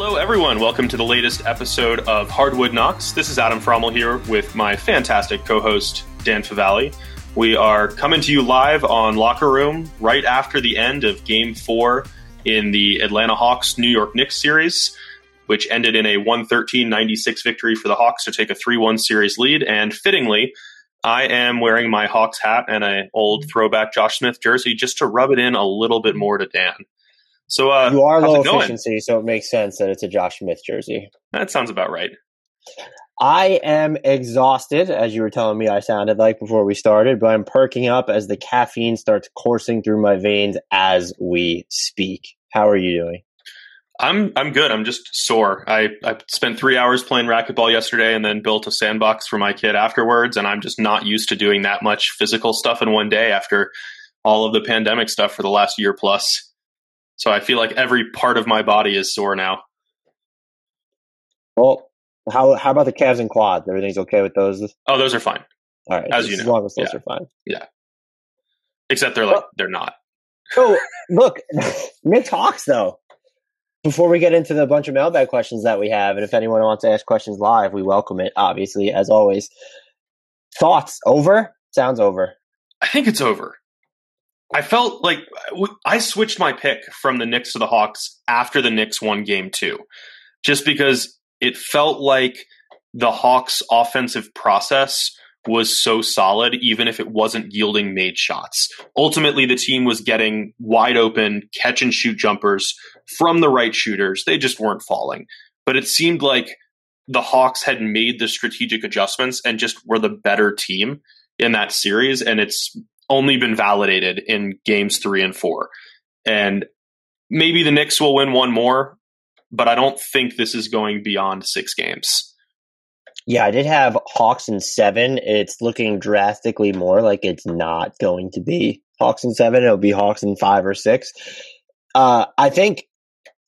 Hello, everyone. Welcome to the latest episode of Hardwood Knocks. This is Adam Fromal here with my fantastic co host, Dan Favale. We are coming to you live on Locker Room right after the end of Game 4 in the Atlanta Hawks New York Knicks series, which ended in a 113 96 victory for the Hawks to take a 3 1 series lead. And fittingly, I am wearing my Hawks hat and an old throwback Josh Smith jersey just to rub it in a little bit more to Dan. So uh, you are low efficiency, so it makes sense that it's a Josh Smith jersey. That sounds about right. I am exhausted, as you were telling me I sounded like before we started, but I'm perking up as the caffeine starts coursing through my veins as we speak. How are you doing? I'm I'm good. I'm just sore. I, I spent three hours playing racquetball yesterday and then built a sandbox for my kid afterwards, and I'm just not used to doing that much physical stuff in one day after all of the pandemic stuff for the last year plus. So I feel like every part of my body is sore now. Well, how how about the calves and quads? Everything's okay with those? Oh, those are fine. All right, As you as know. long as those Yeah. are fine. Yeah, except they're like Well- they're not. So, look, Nick talks though. Before we get into the bunch of mailbag questions that we have, and if anyone wants to ask questions live, we welcome it. Obviously, as always. Thoughts over? Sounds over. I think it's over. I felt like I switched my pick from the Knicks to the Hawks after the Knicks won game two, just because it felt like the Hawks' offensive process was so solid, even if it wasn't yielding made shots. Ultimately, the team was getting wide open catch and shoot jumpers from the right shooters. They just weren't falling. But it seemed like the Hawks had made the strategic adjustments and just were the better team in that series. And it's only been validated in games three and four. And maybe the Knicks will win one more, but I don't think this is going beyond six games. Yeah, I did have Hawks in seven. It's looking drastically more like it's not going to be Hawks in seven. It'll be Hawks in five or six. Uh, I think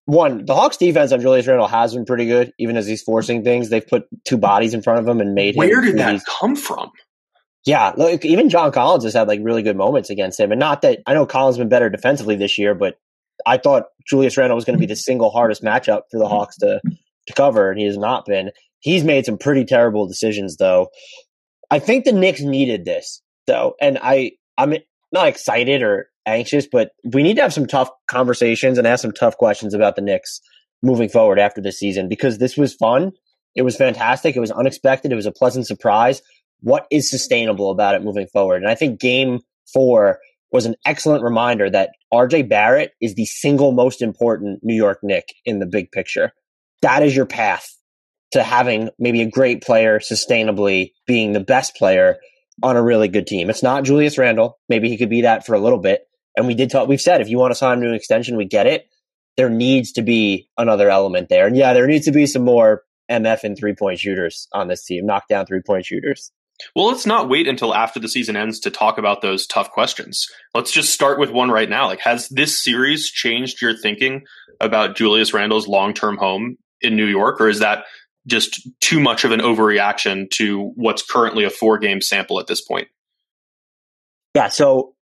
one, the Hawks defense on Julius Randle has been pretty good, even as he's forcing things. They've put two bodies in front of him and made him. Where did that these- come from? Yeah, look, even John Collins has had like really good moments against him, and not that I know Collins been better defensively this year, but I thought Julius Randle was going to be the single hardest matchup for the Hawks to to cover, and he has not been. He's made some pretty terrible decisions, though. I think the Knicks needed this, though, and I I'm not excited or anxious, but we need to have some tough conversations and ask some tough questions about the Knicks moving forward after this season because this was fun. It was fantastic. It was unexpected. It was a pleasant surprise what is sustainable about it moving forward. And I think game four was an excellent reminder that RJ Barrett is the single most important New York Nick in the big picture. That is your path to having maybe a great player sustainably being the best player on a really good team. It's not Julius Randle. Maybe he could be that for a little bit. And we did talk, we've said if you want to sign him to an extension, we get it. There needs to be another element there. And yeah, there needs to be some more MF and three point shooters on this team, knockdown three point shooters. Well, let's not wait until after the season ends to talk about those tough questions. Let's just start with one right now. Like, has this series changed your thinking about Julius Randle's long term home in New York, or is that just too much of an overreaction to what's currently a four game sample at this point? Yeah, so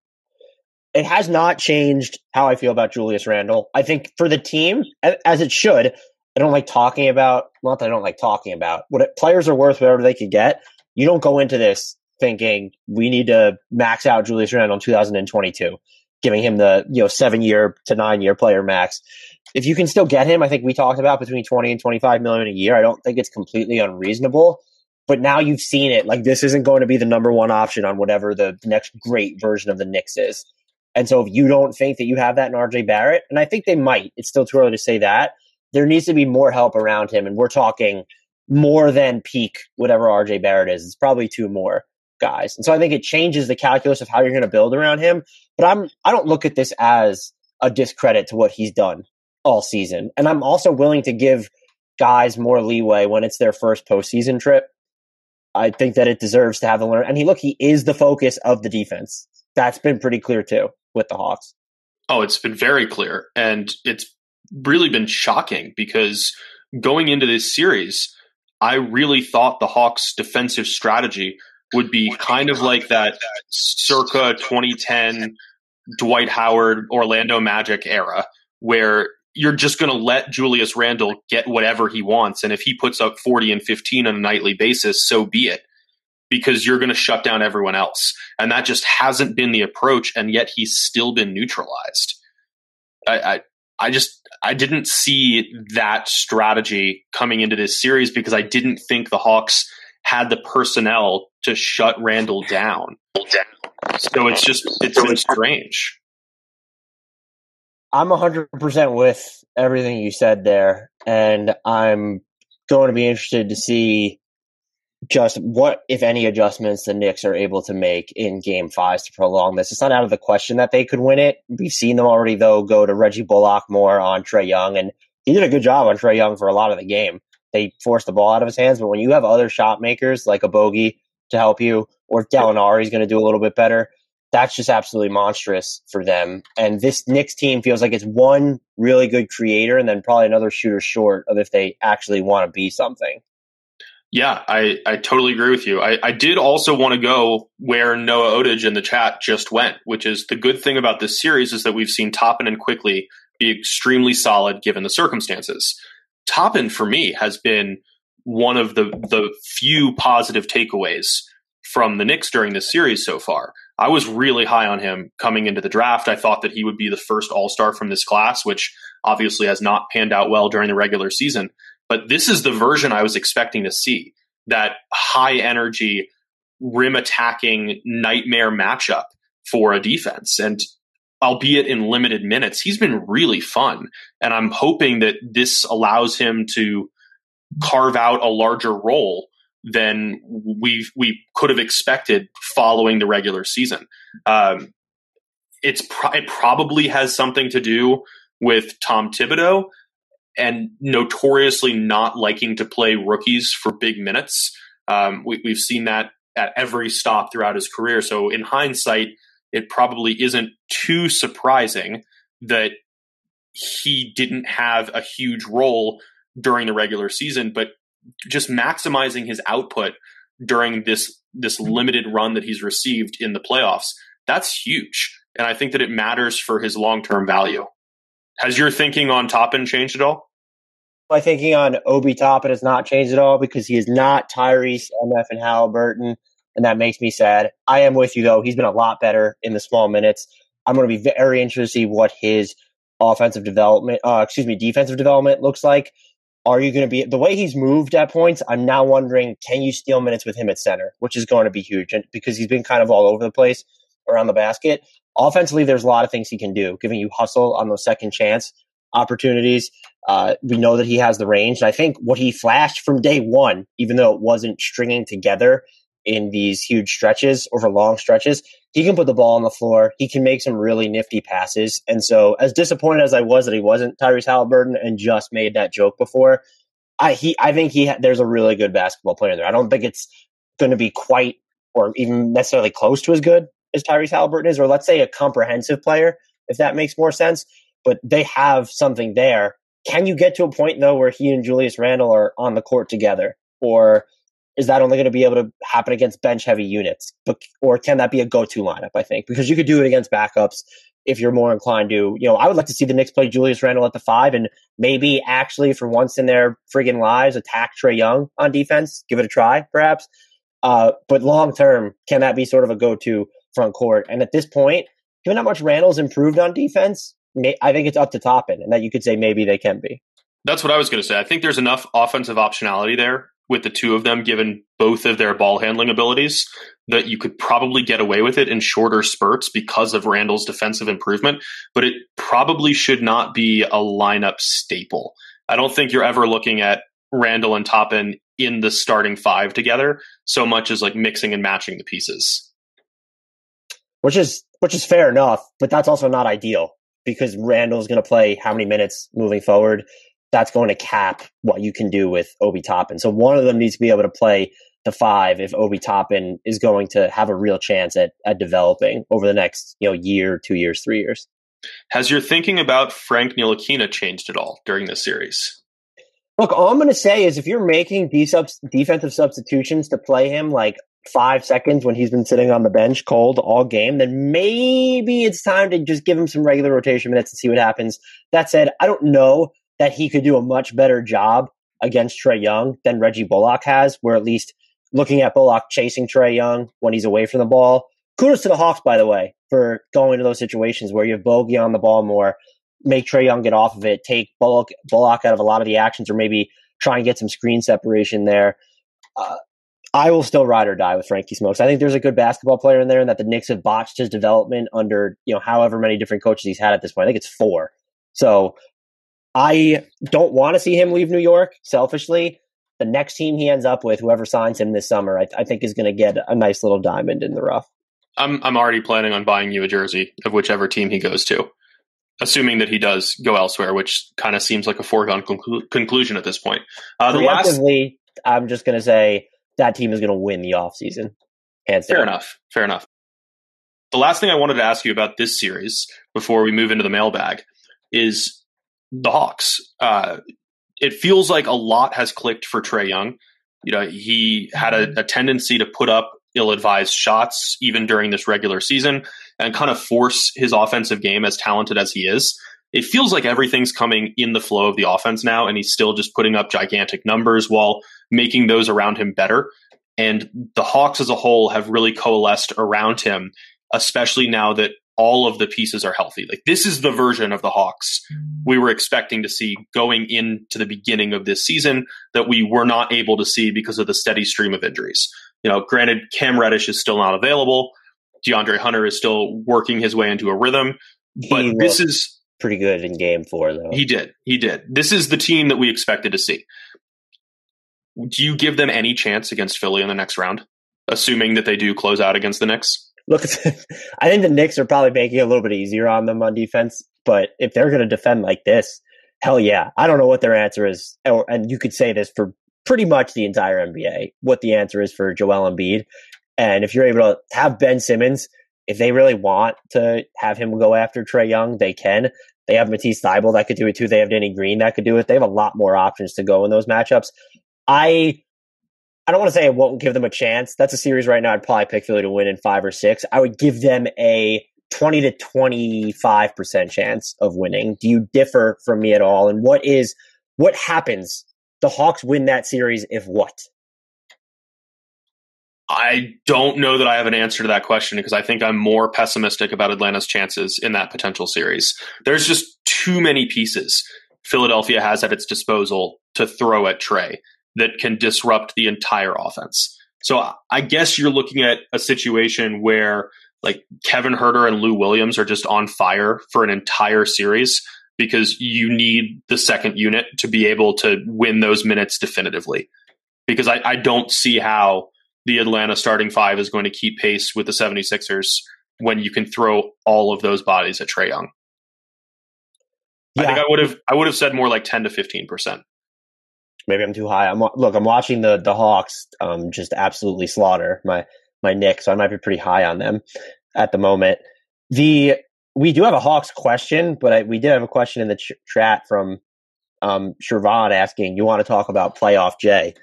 it has not changed how I feel about Julius Randle. I think for the team, as it should, I don't like talking about, not that I don't like talking about, what players are worth whatever they could get. You don't go into this thinking we need to max out Julius Randle in 2022, giving him the, you know, seven year to nine year player max. If you can still get him, I think we talked about between 20 and 25 million a year. I don't think it's completely unreasonable. But now you've seen it. Like this isn't going to be the number one option on whatever the next great version of the Knicks is. And so if you don't think that you have that in RJ Barrett, and I think they might, it's still too early to say that, there needs to be more help around him. And we're talking more than peak whatever RJ Barrett is. It's probably two more guys. And so I think it changes the calculus of how you're going to build around him. But I'm I don't look at this as a discredit to what he's done all season. And I'm also willing to give guys more leeway when it's their first postseason trip. I think that it deserves to have the learn. And he look, he is the focus of the defense. That's been pretty clear too with the Hawks. Oh, it's been very clear. And it's really been shocking because going into this series, I really thought the Hawks' defensive strategy would be kind of like that circa 2010 Dwight Howard Orlando Magic era where you're just going to let Julius Randle get whatever he wants. And if he puts up 40 and 15 on a nightly basis, so be it, because you're going to shut down everyone else. And that just hasn't been the approach. And yet he's still been neutralized. I, I, I just, I didn't see that strategy coming into this series because I didn't think the Hawks had the personnel to shut Randle down. So it's just, it's been strange. I'm 100% with everything you said there. And I'm going to be interested to see just what, if any, adjustments the Knicks are able to make in game fives to prolong this. It's not out of the question that they could win it. We've seen them already, though, go to Reggie Bullock more on Trae Young. And he did a good job on Trae Young for a lot of the game. They forced the ball out of his hands. But when you have other shot makers like a Bogi to help you, or if Gallinari is going to do a little bit better, that's just absolutely monstrous for them. And this Knicks team feels like it's one really good creator and then probably another shooter short of if they actually want to be something. Yeah, I, I totally agree with you. I, I did also want to go where Noah Odage in the chat just went, which is the good thing about this series is that we've seen Toppin and Quickley be extremely solid given the circumstances. Toppin, for me, has been one of the, the few positive takeaways from the Knicks during this series so far. I was really high on him coming into the draft. I thought that he would be the first All Star from this class, which obviously has not panned out well during the regular season. But this is the version I was expecting to see that high energy, rim attacking nightmare matchup for a defense. And albeit in limited minutes, he's been really fun. And I'm hoping that this allows him to carve out a larger role than we we could have expected following the regular season. Um, it's pro- it probably has something to do with Tom Thibodeau and notoriously not liking to play rookies for big minutes. Um, we, we've seen that at every stop throughout his career. So in hindsight, it probably isn't too surprising that he didn't have a huge role during the regular season, but just maximizing his output during this this limited run that he's received in the playoffs that's huge and i think that it matters for his long-term value has your thinking on toppin changed at all my thinking on obi toppin has not changed at all because he is not tyrese mf and halliburton and that makes me sad i am with you though he's been a lot better in the small minutes i'm going to be very interested to see what his offensive development uh, excuse me defensive development looks like are you going to be the way he's moved at points? I'm now wondering, can you steal minutes with him at center, which is going to be huge, and because he's been kind of all over the place around the basket. Offensively, there's a lot of things he can do, giving you hustle on those second chance opportunities. Uh, we know that he has the range. And I think what he flashed from day one, even though it wasn't stringing together in these huge stretches over long stretches, he can put the ball on the floor. He can make some really nifty passes. And so, as disappointed as I was that he wasn't Tyrese Halliburton and just made that joke before, I he I think he there's a really good basketball player there. I don't think it's going to be quite or even necessarily close to as good as Tyrese Halliburton is, or let's say a comprehensive player, if that makes more sense. But they have something there. Can you get to a point though where he and Julius Randle are on the court together, or is that only going to be able to happen against bench heavy units? But, or can that be a go to lineup? I think because you could do it against backups if you're more inclined to. You know, I would like to see the Knicks play Julius Randle at the five and maybe actually for once in their friggin' lives attack Trae Young on defense. Give it a try, perhaps. Uh, but long term, can that be sort of a go to front court? And at this point, given how much Randle's improved on defense, I think it's up to Toppin, and that you could say maybe they can be. That's what I was going to say. I think there's enough offensive optionality there with the two of them, given both of their ball handling abilities, that you could probably get away with it in shorter spurts because of Randle's defensive improvement. But it probably should not be a lineup staple. I don't think you're ever looking at Randle and Toppin in the starting five together so much as like mixing and matching the pieces. Which is which is fair enough, but that's also not ideal because Randle's going to play how many minutes moving forward that's going to cap what you can do with Obi Toppin. So one of them needs to be able to play the five if Obi Toppin is going to have a real chance at, at developing over the next you know year, two years, three years. Has your thinking about Frank Ntilikina changed at all during this series? Look, all I'm going to say is if you're making defensive substitutions to play him like five seconds when he's been sitting on the bench cold all game, then maybe it's time to just give him some regular rotation minutes and see what happens. That said, I don't know that he could do a much better job against Trae Young than Reggie Bullock has, where at least looking at Bullock chasing Trae Young when he's away from the ball. Kudos to the Hawks, by the way, for going into those situations where you have Bogi on the ball more, make Trae Young get off of it, take Bullock, Bullock out of a lot of the actions, or maybe try and get some screen separation there. Uh, I will still ride or die with Frankie Smokes. I think there's a good basketball player in there, and that the Knicks have botched his development under you know however many different coaches he's had at this point. I think it's four. So I don't want to see him leave New York. Selfishly, the next team he ends up with, whoever signs him this summer, I, I think is going to get a nice little diamond in the rough. I'm I'm already planning on buying you a jersey of whichever team he goes to, assuming that he does go elsewhere, which kind of seems like a foregone conclu- conclusion at this point. Uh, the last, I'm just going to say that team is going to win the offseason. Hands Fair enough. Fair enough. The last thing I wanted to ask you about this series before we move into the mailbag is the Hawks. Uh, it feels like a lot has clicked for Trae Young. You know, he had a, a tendency to put up ill-advised shots even during this regular season and kind of force his offensive game as talented as he is. It feels like everything's coming in the flow of the offense now, and he's still just putting up gigantic numbers while making those around him better. And the Hawks as a whole have really coalesced around him, especially now that all of the pieces are healthy. Like this is the version of the Hawks we were expecting to see going into the beginning of this season that we were not able to see because of the steady stream of injuries. You know, granted, Cam Reddish is still not available. DeAndre Hunter is still working his way into a rhythm, but this is pretty good in game four, though. He did. He did. This is the team that we expected to see. Do you give them any chance against Philly in the next round, assuming that they do close out against the Knicks? look, I think the Knicks are probably making it a little bit easier on them on defense. But if they're going to defend like this, hell yeah. I don't know what their answer is. And you could say this for pretty much the entire NBA, what the answer is for Joel Embiid. And if you're able to have Ben Simmons, if they really want to have him go after Trae Young, they can. They have Matisse Thybulle that could do it too. They have Danny Green that could do it. They have a lot more options to go in those matchups. I I don't want to say I won't give them a chance. That's a series right now. I'd probably pick Philly to win in five or six. I would give them a 20 to 25% chance of winning. Do you differ from me at all? And what is, what happens? The Hawks win that series if what? I don't know that I have an answer to that question because I think I'm more pessimistic about Atlanta's chances in that potential series. There's just too many pieces Philadelphia has at its disposal to throw at Trae that can disrupt the entire offense. So I guess you're looking at a situation where like Kevin Huerter and Lou Williams are just on fire for an entire series because you need the second unit to be able to win those minutes definitively. Because I, I don't see how the Atlanta starting five is going to keep pace with the 76ers when you can throw all of those bodies at Trae Young. Yeah. I think I would have I would have said more like 10 to 15 percent. Maybe I'm too high. I'm look. I'm watching the the Hawks um, just absolutely slaughter my my Knicks, so I might be pretty high on them at the moment. The we do have a Hawks question, but I, we did have a question in the ch- chat from um, Shervan asking, "You want to talk about playoff J?"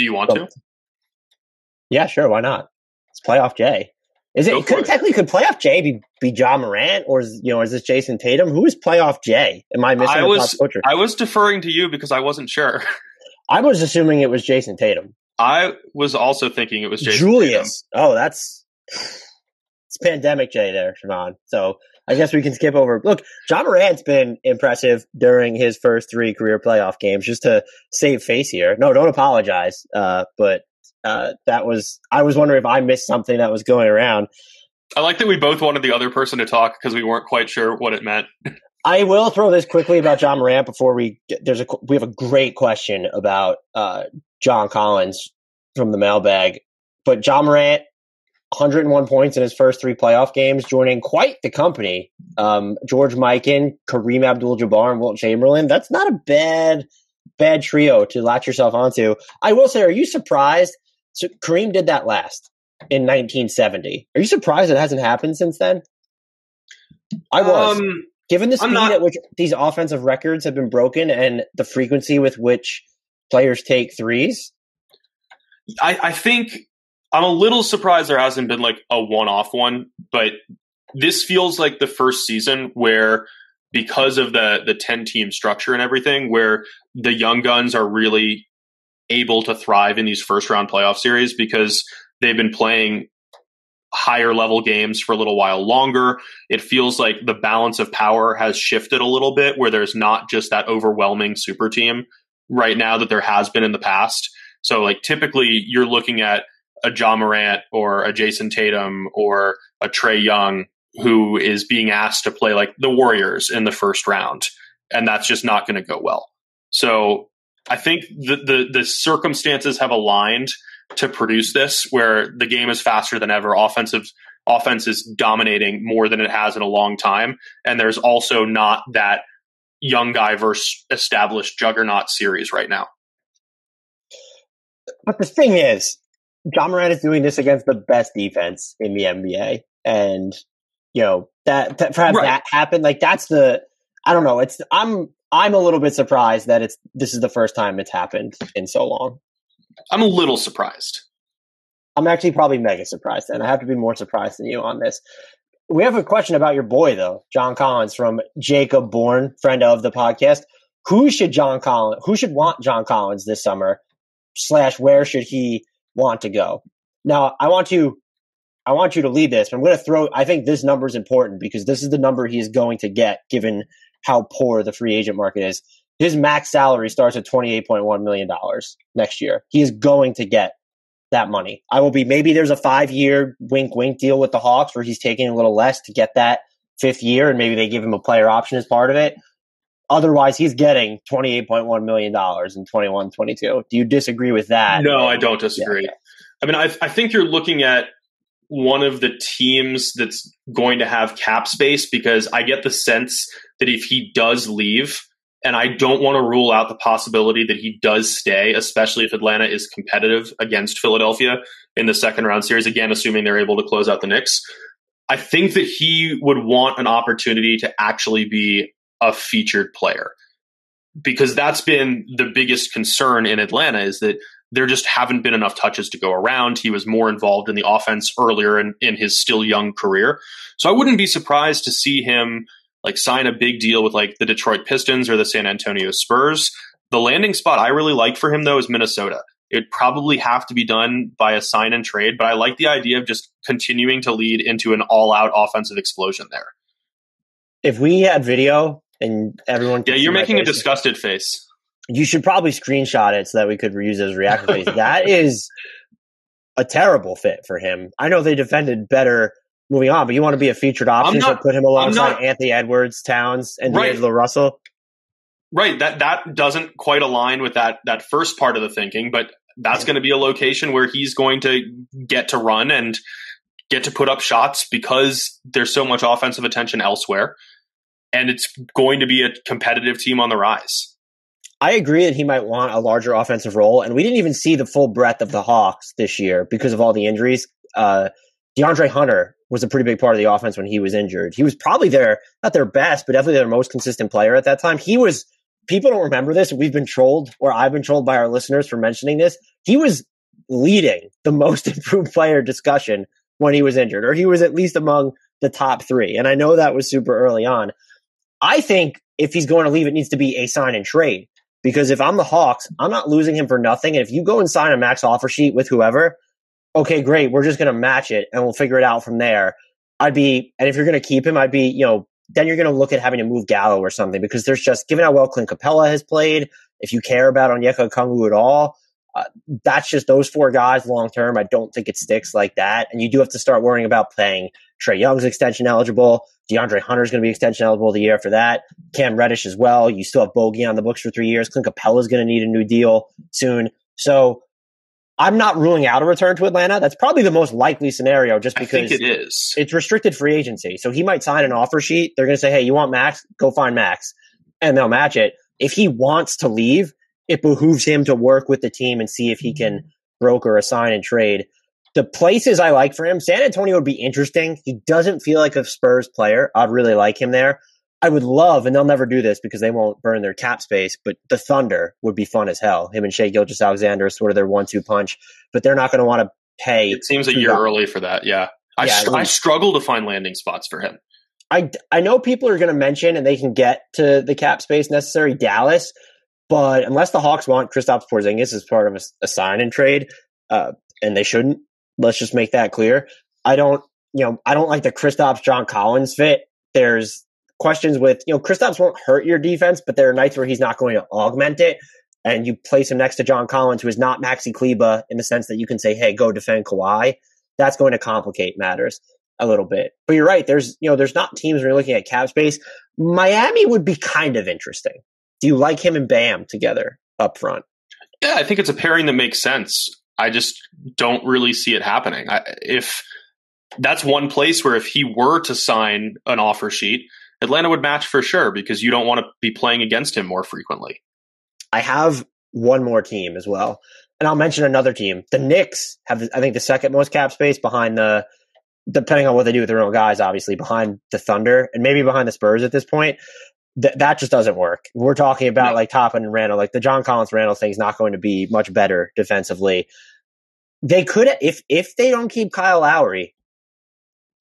Do you want so, to? Yeah, sure. Why not? It's playoff J. Is it, could it. technically could playoff J be, be Ja Morant or is you know is this Jayson Tatum? Who is playoff J? Am I missing? I was I was deferring to you because I wasn't sure. I was assuming it was Jayson Tatum. I was also thinking it was Jayson Julius. Tatum. Oh, that's it's pandemic J there, Siobhan. So I guess we can skip over. Look, Ja Morant's been impressive during his first three career playoff games. Just to save face here, no, don't apologize. Uh, but uh, that was I was wondering if I missed something that was going around. I like that we both wanted the other person to talk because we weren't quite sure what it meant. I will throw this quickly about Ja Morant before we get, there's a we have a great question about uh, John Collins from the mailbag, but Ja Morant 101 points in his first three playoff games, joining quite the company. Um, George Mikan, Kareem Abdul-Jabbar, and Wilt Chamberlain. That's not a bad bad trio to latch yourself onto. I will say, are you surprised so Kareem did that last in 1970. Are you surprised it hasn't happened since then? I was. Um, Given the speed not, at which these offensive records have been broken and the frequency with which players take threes. I, I think I'm a little surprised there hasn't been like a one off one, but this feels like the first season where because of the the 10 team structure and everything where the young guns are really able to thrive in these first round playoff series because they've been playing higher level games for a little while longer. It feels like the balance of power has shifted a little bit where there's not just that overwhelming super team right now that there has been in the past. So like typically you're looking at a Ja Morant or a Jayson Tatum or a Trae Young who is being asked to play like the Warriors in the first round. And that's just not going to go well. So I think the, the, the circumstances have aligned to produce this where the game is faster than ever. Offensive offense is dominating more than it has in a long time. And there's also not that young guy versus established juggernaut series right now. But the thing is, Ja Morant is doing this against the best defense in the NBA. And, you know, that, that for right. that happen, like that's the I don't know, it's I'm I'm a little bit surprised that it's this is the first time it's happened in so long. I'm a little surprised. I'm actually probably mega surprised, and I have to be more surprised than you on this. We have a question about your boy, though, John Collins from Jacob Bourne, friend of the podcast. Who should John Collins? Who should want John Collins this summer? Slash, where should he want to go? Now, I want to, I want you to lead this. But I'm going to throw. I think this number is important because this is the number he is going to get, given how poor the free agent market is his max salary starts at $28.1 million next year. He is going to get that money. I will be, maybe there's a five year wink wink deal with the Hawks where he's taking a little less to get that fifth year and maybe they give him a player option as part of it. Otherwise, he's getting $28.1 million in 21 22. Do you disagree with that? No, I don't disagree. Yeah. I mean, I, I think you're looking at one of the teams that's going to have cap space because I get the sense that if he does leave, and I don't want to rule out the possibility that he does stay, especially if Atlanta is competitive against Philadelphia in the second round series. Again, assuming they're able to close out the Knicks. I think that he would want an opportunity to actually be a featured player because that's been the biggest concern in Atlanta is that there just haven't been enough touches to go around. He was more involved in the offense earlier in, in his still young career. So I wouldn't be surprised to see him like sign a big deal with like the Detroit Pistons or the San Antonio Spurs. The landing spot I really like for him though is Minnesota. It'd probably have to be done by a sign and trade, but I like the idea of just continuing to lead into an all out offensive explosion there. If we had video and everyone Yeah, you're making a disgusted face. You should probably screenshot it so that we could reuse as reaction face. that is a terrible fit for him. I know they defended better moving on, but you want to be a featured option, not, so put him alongside not, Anthony Edwards, Towns, and right. D'Angelo Russell. Right. That that doesn't quite align with that that first part of the thinking, but that's yeah. going to be a location where he's going to get to run and get to put up shots because there's so much offensive attention elsewhere. And it's going to be a competitive team on the rise. I agree that he might want a larger offensive role, and we didn't even see the full breadth of the Hawks this year because of all the injuries. Uh, DeAndre Hunter was a pretty big part of the offense when he was injured. He was probably their not their best, but definitely their most consistent player at that time. He was people don't remember this. We've been trolled, or I've been trolled by our listeners for mentioning this. He was leading the most improved player discussion when he was injured, or he was at least among the top three. And I know that was super early on. I think if he's going to leave, it needs to be a sign and trade. Because if I'm the Hawks, I'm not losing him for nothing. And if you go and sign a max offer sheet with whoever, okay, great, we're just going to match it and we'll figure it out from there. I'd be, and if you're going to keep him, I'd be, you know, then you're going to look at having to move Gallo or something because there's just, given how well Clint Capela has played, if you care about Onyeka Okongwu at all, uh, that's just those four guys long term. I don't think it sticks like that. And you do have to start worrying about playing Trae Young's extension eligible. DeAndre Hunter's going to be extension eligible the year after that. Cam Reddish as well. You still have Bogi on the books for three years. Clint Capela's going to need a new deal soon. So I'm not ruling out a return to Atlanta. That's probably the most likely scenario just because it is. It's restricted free agency. So he might sign an offer sheet. They're going to say, hey, you want Max? Go find Max. And they'll match it. If he wants to leave, it behooves him to work with the team and see if he can mm-hmm. broker a sign and trade. The places I like for him, San Antonio would be interesting. He doesn't feel like a Spurs player. I'd really like him there. I would love, and they'll never do this because they won't burn their cap space, but the Thunder would be fun as hell. Him and Shai Gilgeous Alexander is sort of their one two punch, but they're not going to want to pay. It seems a year $2. early for that. Yeah. I, Yeah, str- I struggle to find landing spots for him. I, I know people are going to mention and they can get to the cap space necessary Dallas, but unless the Hawks want Kristaps Porzingis as part of a, a sign and trade, uh, and they shouldn't, let's just make that clear. I don't, you know, I don't like the Kristaps John Collins fit. There's questions with, you know, Kristaps won't hurt your defense, but there are nights where he's not going to augment it. And you place him next to John Collins, who is not Maxi Kleber in the sense that you can say, hey, go defend Kawhi. That's going to complicate matters a little bit. But you're right. There's, you know, there's not teams when you're looking at cap space. Miami would be kind of interesting. Do you like him and Bam together up front? Yeah, I think it's a pairing that makes sense. I just don't really see it happening. I, if that's one place where if he were to sign an offer sheet, Atlanta would match for sure because you don't want to be playing against him more frequently. I have one more team as well. And I'll mention another team. The Knicks have, I think, the second most cap space behind the, depending on what they do with their own guys, obviously, behind the Thunder and maybe behind the Spurs at this point. Th- that just doesn't work. We're talking about No. like Toppin and Randle. Like the John Collins Randle thing is not going to be much better defensively. They could, if if they don't keep Kyle Lowry,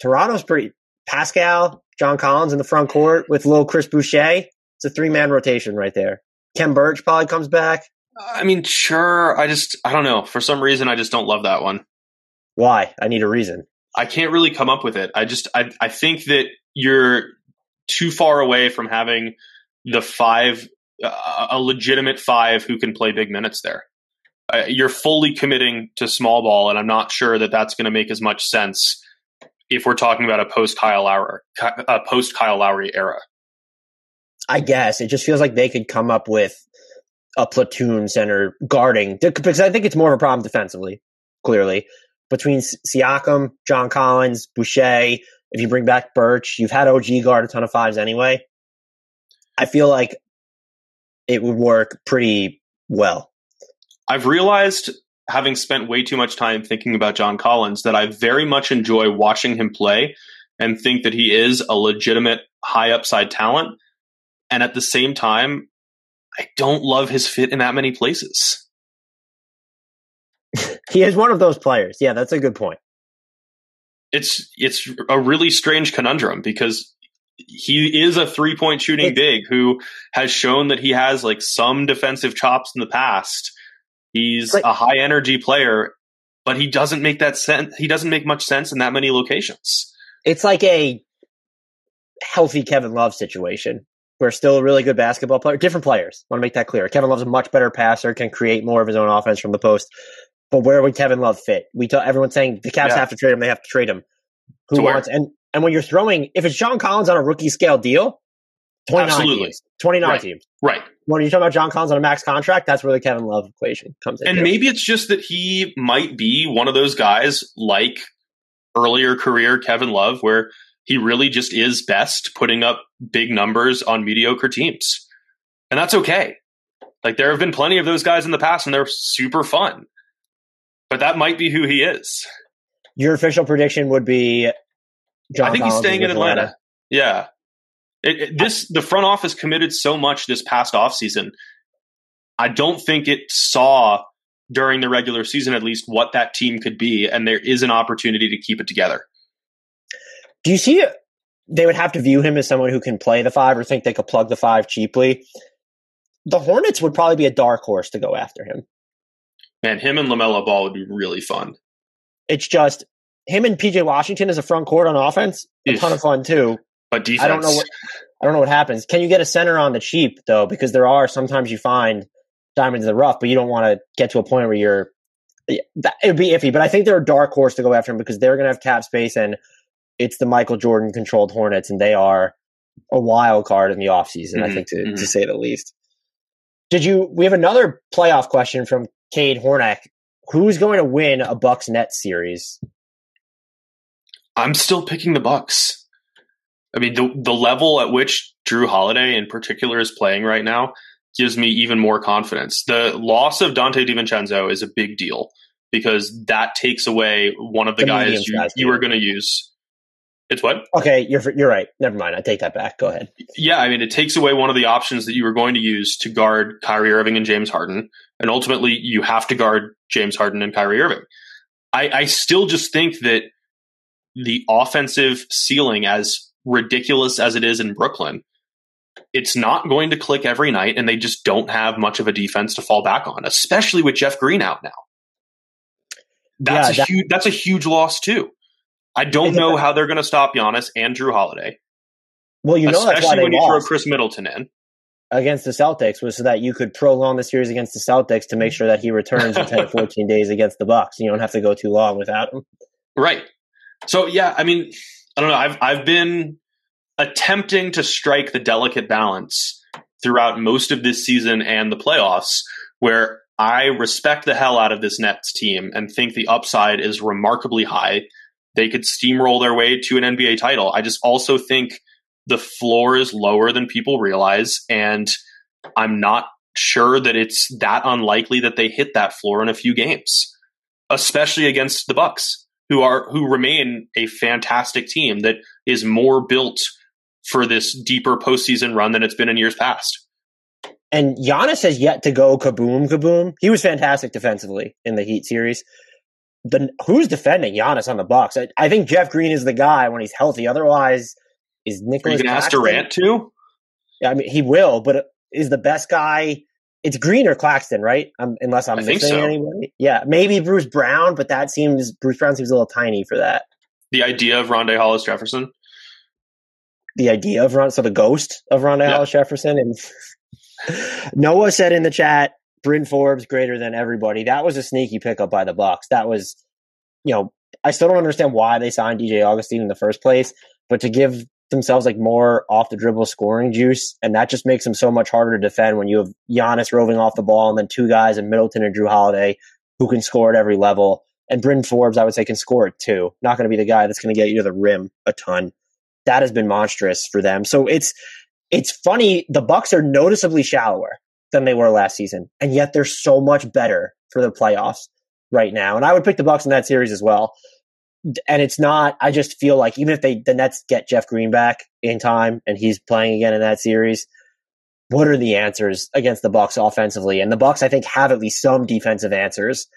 Toronto's pretty Pascal, John Collins in the front court with little Chris Boucher. It's a three man rotation right there. Khem Birch probably comes back. I mean, sure. I just, I don't know. For some reason, I just don't love that one. Why? I need a reason. I can't really come up with it. I just, I, I think that you're too far away from having the five, uh, a legitimate five who can play big minutes there. Uh, you're fully committing to small ball, and I'm not sure that that's going to make as much sense if we're talking about a post Kyle Lowry, a post Kyle Lowry era. I guess it just feels like they could come up with a platoon center guarding because I think it's more of a problem defensively. Clearly, between Siakam, John Collins, Boucher. If you bring back Birch, you've had OG guard a ton of fives anyway. I feel like it would work pretty well. I've realized, having spent way too much time thinking about John Collins, that I very much enjoy watching him play and think that he is a legitimate high upside talent. And at the same time, I don't love his fit in that many places. He is one of those players. Yeah, that's a good point. It's it's a really strange conundrum because he is a three point shooting It's- big who has shown that he has like some defensive chops in the past. He's Like- a high energy player, but he doesn't make that sense. He doesn't make much sense in that many locations. It's like a healthy Kevin Love situation. We're still a really good basketball player. Different players. want to make that clear. Kevin Love's a much better passer, can create more of his own offense from the post. But where would Kevin Love fit? We tell everyone's saying the Cavs Yeah. have to trade him. They have to trade him. Who To where? wants? And and when you're throwing, if it's John Collins on a rookie scale deal, twenty nine Absolutely. teams, twenty nine Right. teams. Right. When you're talking about John Collins on a max contract, that's where the Kevin Love equation comes in. And maybe it's just that he might be one of those guys like earlier career Kevin Love, where he really just is best putting up big numbers on mediocre teams. And that's okay. Like there have been plenty of those guys in the past and they're super fun. But that might be who he is. your official prediction would be John I think he's staying in with Atlanta. Yeah. It, it- this the front office committed so much this past offseason. I don't think it saw during the regular season at least what that team could be and there is an opportunity to keep it together. Do you see it? they would have to view him as someone who can play the five or think they could plug the five cheaply? The Hornets would probably be a dark horse to go after him. Man, him and LaMelo Ball would be really fun. It's just him and PJ Washington as a front court on offense, a Oof. ton of fun too. But defense I don't know what I don't know what happens. Can you get a center on the cheap though? Because there are sometimes you find diamonds in the rough, but you don't want to get to a point where you're. That, it would be iffy, but I think they're a dark horse to go after him because they're going to have cap space and it's the Michael Jordan controlled Hornets and they are a wild card in the offseason, I Mhm, think, to, mhm. to say the least. Did you? We have another playoff question from Cade Hornack. Who's going to win a Bucks Nets series? I'm still picking the Bucks. I mean, the the level at which Jrue Holiday in particular is playing right now gives me even more confidence. The loss of Donte DiVincenzo is a big deal because that takes away one of the, The guys you, medium-sized you were going to use. It's what? Okay, you're you're right. Never mind. I take that back. Go ahead. Yeah, I mean, it takes away one of the options that you were going to use to guard Kyrie Irving and James Harden, and ultimately you have to guard James Harden and Kyrie Irving. I, I still just think that the offensive ceiling, as ridiculous as it is in Brooklyn, it's not going to click every night, and they just don't have much of a defense to fall back on, especially with Jeff Green out now. That's yeah, a that, huge. That's a huge loss too. I don't know how they're going to stop Giannis and Jrue Holiday. Well, you know, especially when you throw Khris Middleton in against the Celtics was so that you could prolong the series against the Celtics to make mm-hmm. sure that he returns in 10 14 days against the Bucks. You don't have to go too long without him. Right. So yeah, I mean, I don't know. I've I've been attempting to strike the delicate balance throughout most of this season and the playoffs where I respect the hell out of this Nets team and think the upside is remarkably high. They could steamroll their way to an NBA title. I just also think the floor is lower than people realize, and I'm not sure that it's that unlikely that they hit that floor in a few games, especially against the Bucks, who are who remain a fantastic team that is more built for this deeper postseason run than it's been in years past. And Giannis has yet to go kaboom kaboom. He was fantastic defensively in the Heat series. The, who's defending Giannis on the Bucks? I, I, think Jeff Green is the guy when he's healthy. Otherwise, is Nicholas? Are you going to ask Durant too? Yeah, I mean he will, but is the best guy? It's Green or Claxton, right? Um, unless I'm missing so. anybody. Yeah, maybe Bruce Brown, but that seems Bruce Brown seems a little tiny for that. The idea of Rondae Hollis Jefferson. The idea of Ron, so the ghost of Rondae yep. Hollis Jefferson and Noah said in the chat, Bryn Forbes greater than everybody. That was a sneaky pickup by the Bucks. That was, you know, I still don't understand why they signed DJ Augustin in the first place, but to give themselves like more off the dribble scoring juice, and that just makes them so much harder to defend when you have Giannis roving off the ball and then two guys in Middleton and Jrue Holiday who can score at every level. And Bryn Forbes, I would say, can score it too. Not going to be the guy that's going to get you to the rim a ton. That has been monstrous for them. So it's it's funny. The Bucks are noticeably shallower than they were last season, and yet they're so much better for the playoffs right now. And I would pick the Bucks in that series as well. And it's not. I just feel like even if they the Nets get Jeff Green back in time and he's playing again in that series, what are the answers against the Bucks offensively? And the Bucks, I think, have at least some defensive answers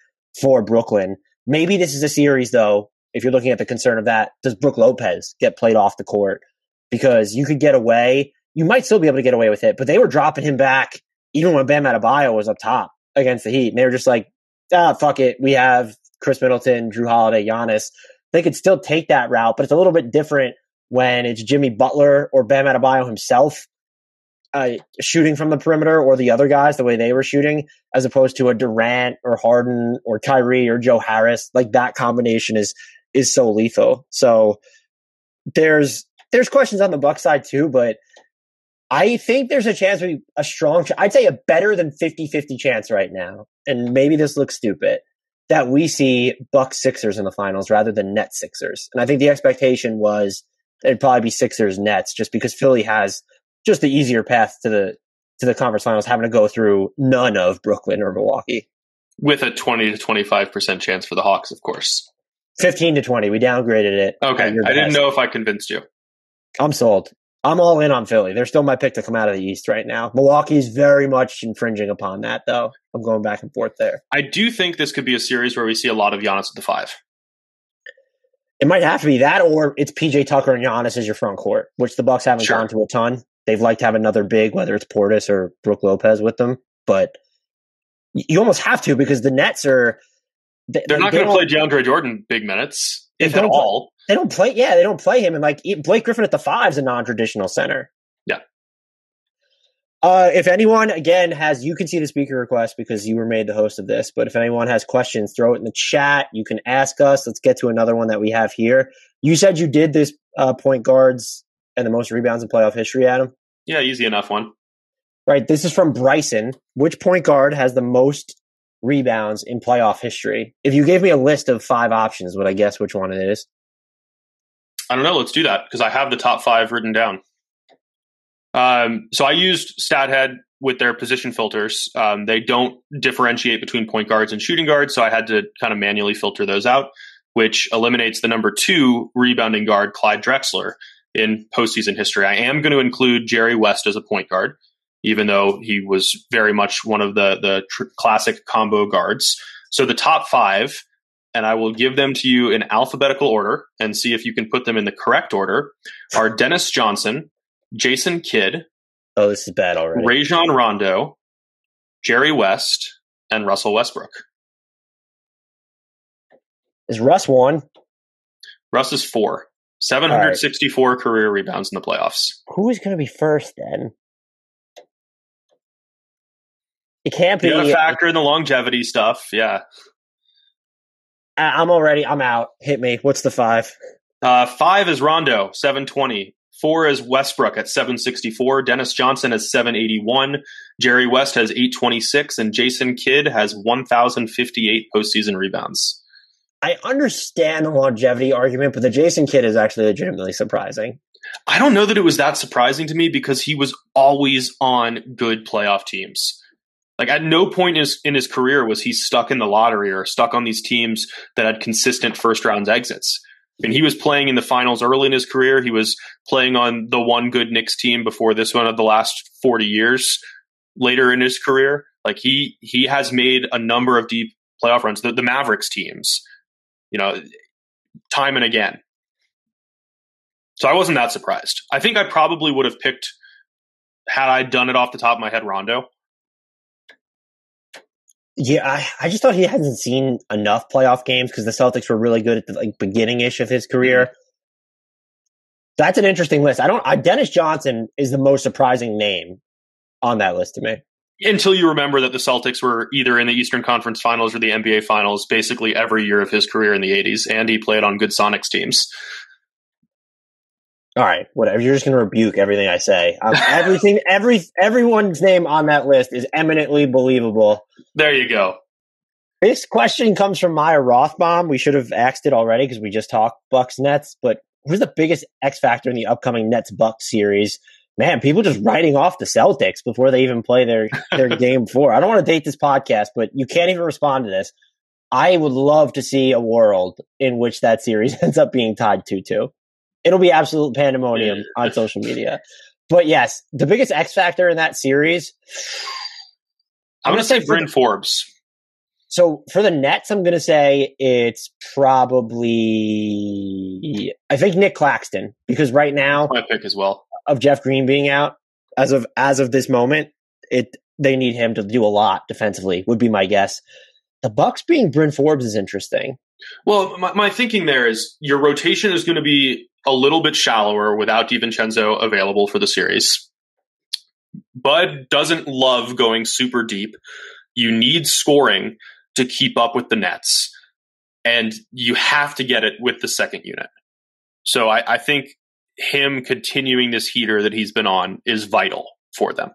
for Brooklyn. Maybe this is a series, though. If you're looking at the concern of that, does Brook Lopez get played off the court? Because you could get away you might still be able to get away with it. But they were dropping him back even when Bam Adebayo was up top against the Heat. They were just like, ah, fuck it. We have Khris Middleton, Jrue Holiday, Giannis. They could still take that route, but it's a little bit different when it's Jimmy Butler or Bam Adebayo himself uh, shooting from the perimeter or the other guys the way they were shooting, as opposed to a Durant or Harden or Kyrie or Joe Harris. Like that combination is is so lethal. So there's there's questions on the Buck side too, but I think there's a chance we a strong, I'd say a better than 50 50 chance right now. And maybe this looks stupid that we see Buck Sixers in the finals rather than Net Sixers. And I think the expectation was it'd probably be Sixers Nets just because Philly has just the easier path to the to the conference finals having to go through none of Brooklyn or Milwaukee. With a 20 to 25% chance for the Hawks, of course. 15 to 20. We downgraded it. Okay. I didn't know if I convinced you. I'm sold. I'm all in on Philly. They're still my pick to come out of the East right now. Milwaukee's very much infringing upon that, though. I'm going back and forth there. I do think this could be a series where we see a lot of Giannis at the five. It might have to be that, or it's PJ Tucker and Giannis as your front court, which the Bucks haven't sure. gone to a ton. They've liked to have another big, whether it's Portis or Brook Lopez with them, but you almost have to because the Nets are. They, are not going to play DeAndre Jordan big minutes, if at all. They don't play. Yeah, they don't play him. And like Blake Griffin at the five is a non-traditional center. Yeah. Uh, if anyone again has, you can see the speaker request because you were made the host of this. But if anyone has questions, throw it in the chat. You can ask us. Let's get to another one that we have here. You said you did this uh, point guards and the most rebounds in playoff history, Adam. Yeah, easy enough one. Right. This is from Bryson. Which point guard has the most rebounds in playoff history? If you gave me a list of five options, would I guess which one it is? I don't know. Let's do that because I have the top five written down. Um, so I used StatHead with their position filters. Um, they don't differentiate between point guards and shooting guards, so I had to kind of manually filter those out. which eliminates the number two rebounding guard, Clyde Drexler, in postseason history. I am going to include Jerry West as a point guard, even though he was very much one of the, the tr- classic combo guards. So the top five, and I will give them to you in alphabetical order and see if you can put them in the correct order, are Dennis Johnson, Jason Kidd, Oh, this is bad already. Rajon Rondo, Jerry West, and Russell Westbrook. Is Russ one? Russ is four. 764 career rebounds in the playoffs. Who is going to be first then? It can't be. You factor in the longevity stuff. Yeah. I'm already. I'm out. Hit me. What's the five? Uh, five is Rondo, 720. Four is Westbrook at 764. Dennis Johnson has 781. Jerry West has 826. And Jason Kidd has 1,058 postseason rebounds. I understand the longevity argument, but the Jason Kidd is actually legitimately surprising. I don't know that it was that surprising to me because he was always on good playoff teams. Like at no point in his, in his career was he stuck in the lottery or stuck on these teams that had consistent first round exits. And he was playing in the finals early in his career. He was playing on the one good Knicks team before this one of the last 40 years later in his career. Like he he has made a number of deep playoff runs. The, the Mavericks teams, you know, time and again. So I wasn't that surprised. I think I probably would have picked had I done it off the top of my head Rondo. Yeah, I, I just thought he hasn't seen enough playoff games because the Celtics were really good at the like beginning ish of his career. Mm-hmm. That's an interesting list. I don't. I, Dennis Johnson is the most surprising name on that list to me. Until you remember that the Celtics were either in the Eastern Conference Finals or the NBA Finals basically every year of his career in the 80s, and he played on good Sonics teams. All right, whatever. You're just going to rebuke everything I say. Um, everything, every everyone's name on that list is eminently believable. There you go. This question comes from Maya Rothbaum. We should have asked it already because we just talked Bucks Nets. But who's the biggest X factor in the upcoming Nets Bucks series? Man, people just writing off the Celtics before they even play their their game four. I don't want to date this podcast, but you can't even respond to this. I would love to see a world in which that series ends up being tied two two. It'll be absolute pandemonium on social media. But yes, the biggest X factor in that series. I'm, going to say Bryn Forbes. So for the Nets, I'm going to say it's probably I think Nick Claxton because right now my pick as well of Jeff Green being out as of as of this moment, it they need him to do a lot defensively would be my guess. The Bucks being Bryn Forbes is interesting. Well, my, my thinking there is your rotation is going to be a little bit shallower without DiVincenzo available for the series. Bud doesn't love going super deep. You need scoring to keep up with the Nets, and you have to get it with the second unit. So I, I think him continuing this heater that he's been on is vital for them.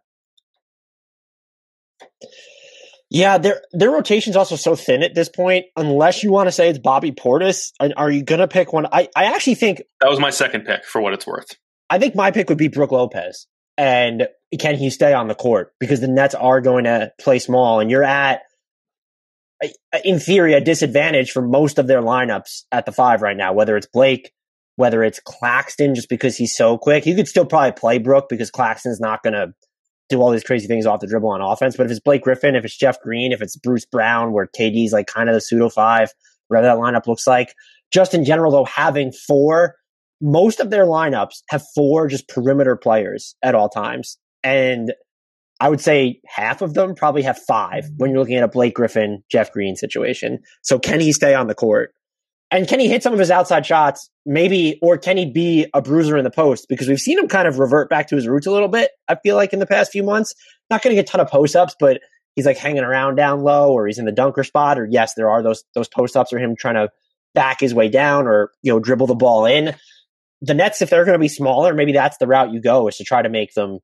Yeah, their their rotation's also so thin at this point. Unless you want to say it's Bobby Portis, are you going to pick one? I, I actually think that was my second pick for what it's worth. I think my pick would be Brook Lopez, and can he stay on the court because the Nets are going to play small, and you're at, in theory, a disadvantage for most of their lineups at the five right now. Whether it's Blake, whether it's Claxton, just because he's so quick, you could still probably play Brook because Claxton's not going to do all these crazy things off the dribble on offense. But if it's Blake Griffin, if it's Jeff Green, if it's Bruce Brown, where KD's like kind of the pseudo five, whatever that lineup looks like. Just in general, though, having four, most of their lineups have four just perimeter players at all times. And I would say half of them probably have five when you're looking at a Blake Griffin, Jeff Green situation. So can he stay on the court? And can he hit some of his outside shots? Maybe, or can he be a bruiser in the post? Because we've seen him kind of revert back to his roots a little bit. I feel like in the past few months, not getting a ton of post ups, but he's like hanging around down low, or he's in the dunker spot. Or yes, there are those those post ups, or him trying to back his way down, or you know dribble the ball in. The Nets, if they're going to be smaller, maybe that's the route you go is to try to make them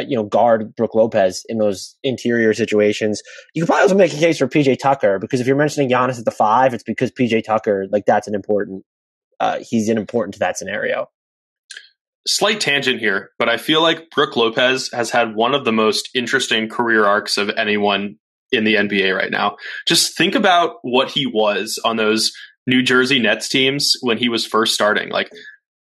you know, guard Brook Lopez in those interior situations. You could probably also make a case for PJ Tucker because if you're mentioning Giannis at the five, it's because PJ Tucker, like that's an important, uh, he's an important to that scenario. Slight tangent here, but I feel like Brook Lopez has had one of the most interesting career arcs of anyone in the NBA right now. Just think about what he was on those New Jersey Nets teams when he was first starting. Like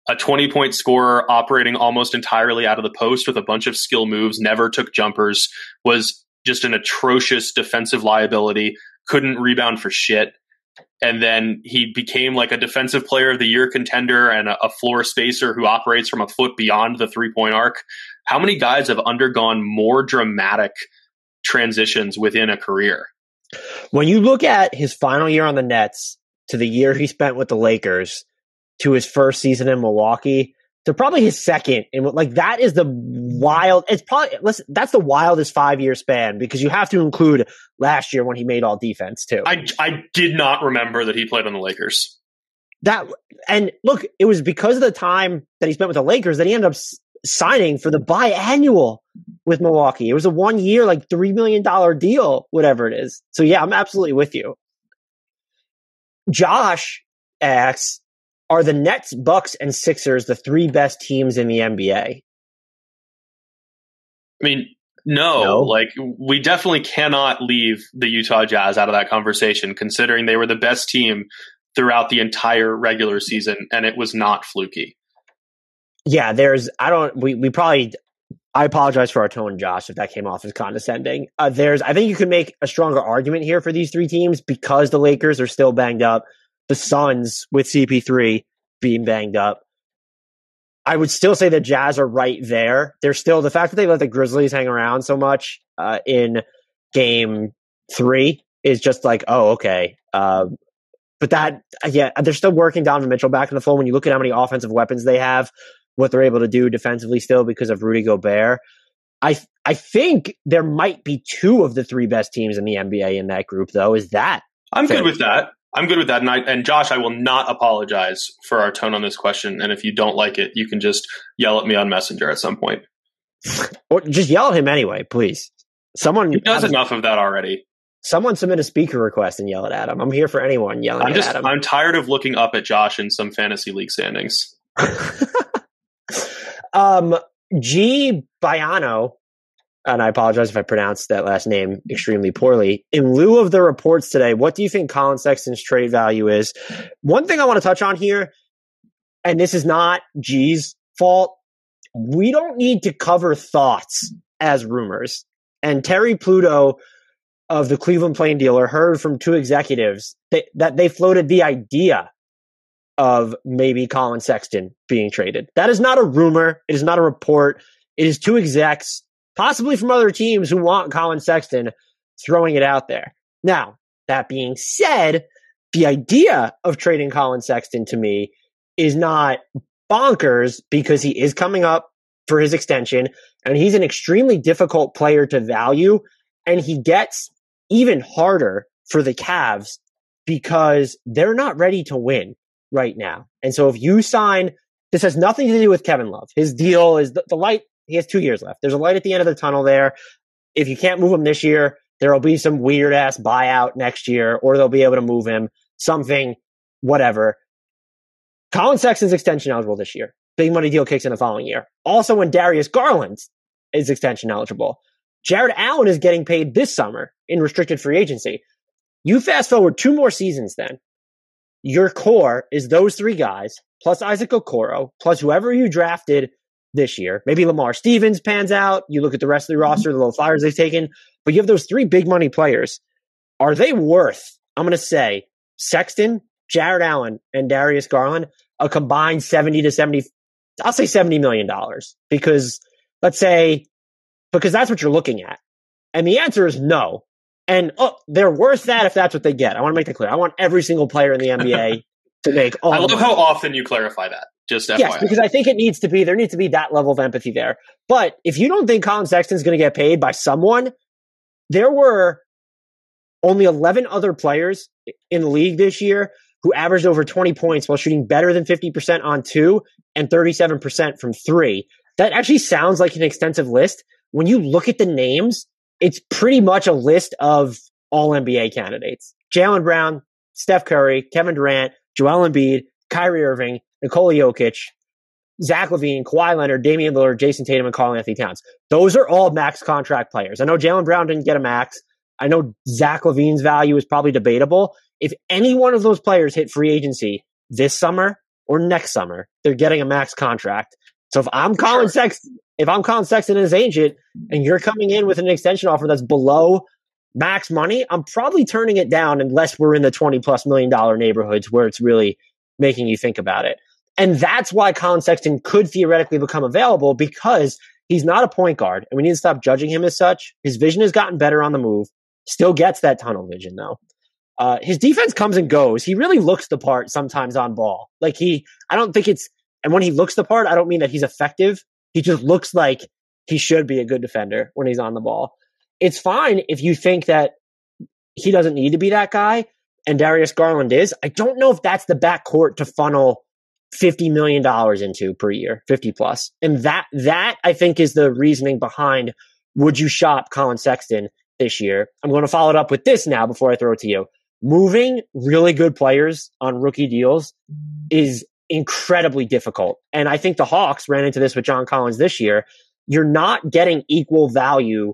a 20 point scorer operating almost entirely out of the post with a bunch of skill moves, never took jumpers, was just an atrocious defensive liability, couldn't rebound for shit. And then he became like a defensive player of the year contender and a, a floor spacer who operates from a foot beyond the three point arc. How many guys have undergone more dramatic transitions within a career? When you look at his final year on the Nets to the year he spent with the Lakers to his first season in Milwaukee to probably his second. And like that is the wild it's probably listen that's the wildest five year span because you have to include last year when he made all defense too. I i did not remember that he played on the lakers. That and look it was because of the time that he spent with the lakers that he ended up signing for the biannual with milwaukee. It was a one year like three million dollar deal whatever it is. So yeah i'm absolutely with you. Josh asks are the Nets, Bucks, and Sixers the three best teams in the NBA? I mean, no, no, like we definitely cannot leave the Utah Jazz out of that conversation, considering they were the best team throughout the entire regular season, and it was not fluky. Yeah, there's. I don't. We we probably. I apologize for our tone, Josh, if that came off as condescending. Uh, there's. I think you could make a stronger argument here for these three teams because the Lakers are still banged up the Suns with CP3 being banged up. I would still say the Jazz are right there. They're still the fact that they let the Grizzlies hang around so much uh, in game three is just like, oh, okay. Uh, but that, yeah, they're still working Donovan Mitchell back in the flow. When you look at how many offensive weapons they have, what they're able to do defensively still because of Rudy Gobert, I I think there might be two of the three best teams in the NBA in that group. Though, is that I'm fair? good with that. I'm good with that. And, I, and Josh, I will not apologize for our tone on this question. And if you don't like it, you can just yell at me on Messenger at some point. or just yell at him anyway, please. Someone he does enough of that already. Someone submit a speaker request and yell it at him. I'm here for anyone yelling I'm just, at him. I'm tired of looking up at Josh in some fantasy league standings. um, G Biano and I apologize if I pronounced that last name extremely poorly. In lieu of the reports today, what do you think Collin Sexton's trade value is? One thing I want to touch on here, and this is not G's fault, we don't need to cover thoughts as rumors. And Terry Pluto of the Cleveland Plain Dealer heard from two executives that, that they floated the idea of maybe Collin Sexton being traded. That is not a rumor. It is not a report. It is two execs possibly from other teams who want Collin Sexton throwing it out there. Now, that being said, the idea of trading Collin Sexton to me is not bonkers because he is coming up for his extension and he's an extremely difficult player to value and he gets even harder for the Cavs because they're not ready to win right now. And so if you sign, this has nothing to do with Kevin Love. His deal is the, the light he has two years left. There's a light at the end of the tunnel there. If you can't move him this year, there will be some weird ass buyout next year, or they'll be able to move him something, whatever. Collin Sexton's extension eligible this year. Big money deal kicks in the following year. Also, when Darius Garland is extension eligible, Jarrett Allen is getting paid this summer in restricted free agency. You fast forward two more seasons, then your core is those three guys plus Isaac Okoro plus whoever you drafted this year. Maybe Lamar Stevens pans out. You look at the rest of the mm-hmm. roster, the little flyers they've taken, but you have those three big money players. Are they worth, I'm going to say, Sexton, Jarrett Allen, and Darius Garland a combined 70 to 70, I'll say $70 million because let's say, because that's what you're looking at. And the answer is no. And oh, they're worth that if that's what they get. I want to make that clear. I want every single player in the NBA to make all I love how often you clarify that. Just FYI. yes, because I think it needs to be there needs to be that level of empathy there. But if you don't think Collin Sexton's going to get paid by someone, there were only 11 other players in the league this year who averaged over 20 points while shooting better than 50% on two and 37% from three. That actually sounds like an extensive list. When you look at the names, it's pretty much a list of all NBA candidates. Jaylen Brown, Steph Curry, Kevin Durant, Joel Embiid, Kyrie Irving, Nikola Jokic, Zach LaVine, Kawhi Leonard, Damian Lillard, Jayson Tatum, and Karl-Anthony Towns. Those are all max contract players. I know Jaylen Brown didn't get a max. I know Zach LaVine's value is probably debatable. if any one of those players hit free agency this summer or next summer, they're getting a max contract. So if I'm Collin sure. Sexton, if I'm Collin Sexton as agent and you're coming in with an extension offer that's below max money, I'm probably turning it down unless we're in the 20 plus million dollar neighborhoods where it's really making you think about it. And that's why Collin Sexton could theoretically become available because he's not a point guard and we need to stop judging him as such. His vision has gotten better on the move, still gets that tunnel vision though. Uh, his defense comes and goes. He really looks the part sometimes on ball. Like he, I don't think it's, and when he looks the part, I don't mean that he's effective. He just looks like he should be a good defender when he's on the ball. It's fine if you think that he doesn't need to be that guy and Darius Garland is. I don't know if that's the backcourt to funnel $50 million into per year, 50. And that, that I think is the reasoning behind would you shop collin Sexton this year? I'm going to follow it up with this now before I throw it to you moving really good players on rookie deals is incredibly difficult. And I think the Hawks ran into this with John Collins this year. You're not getting equal value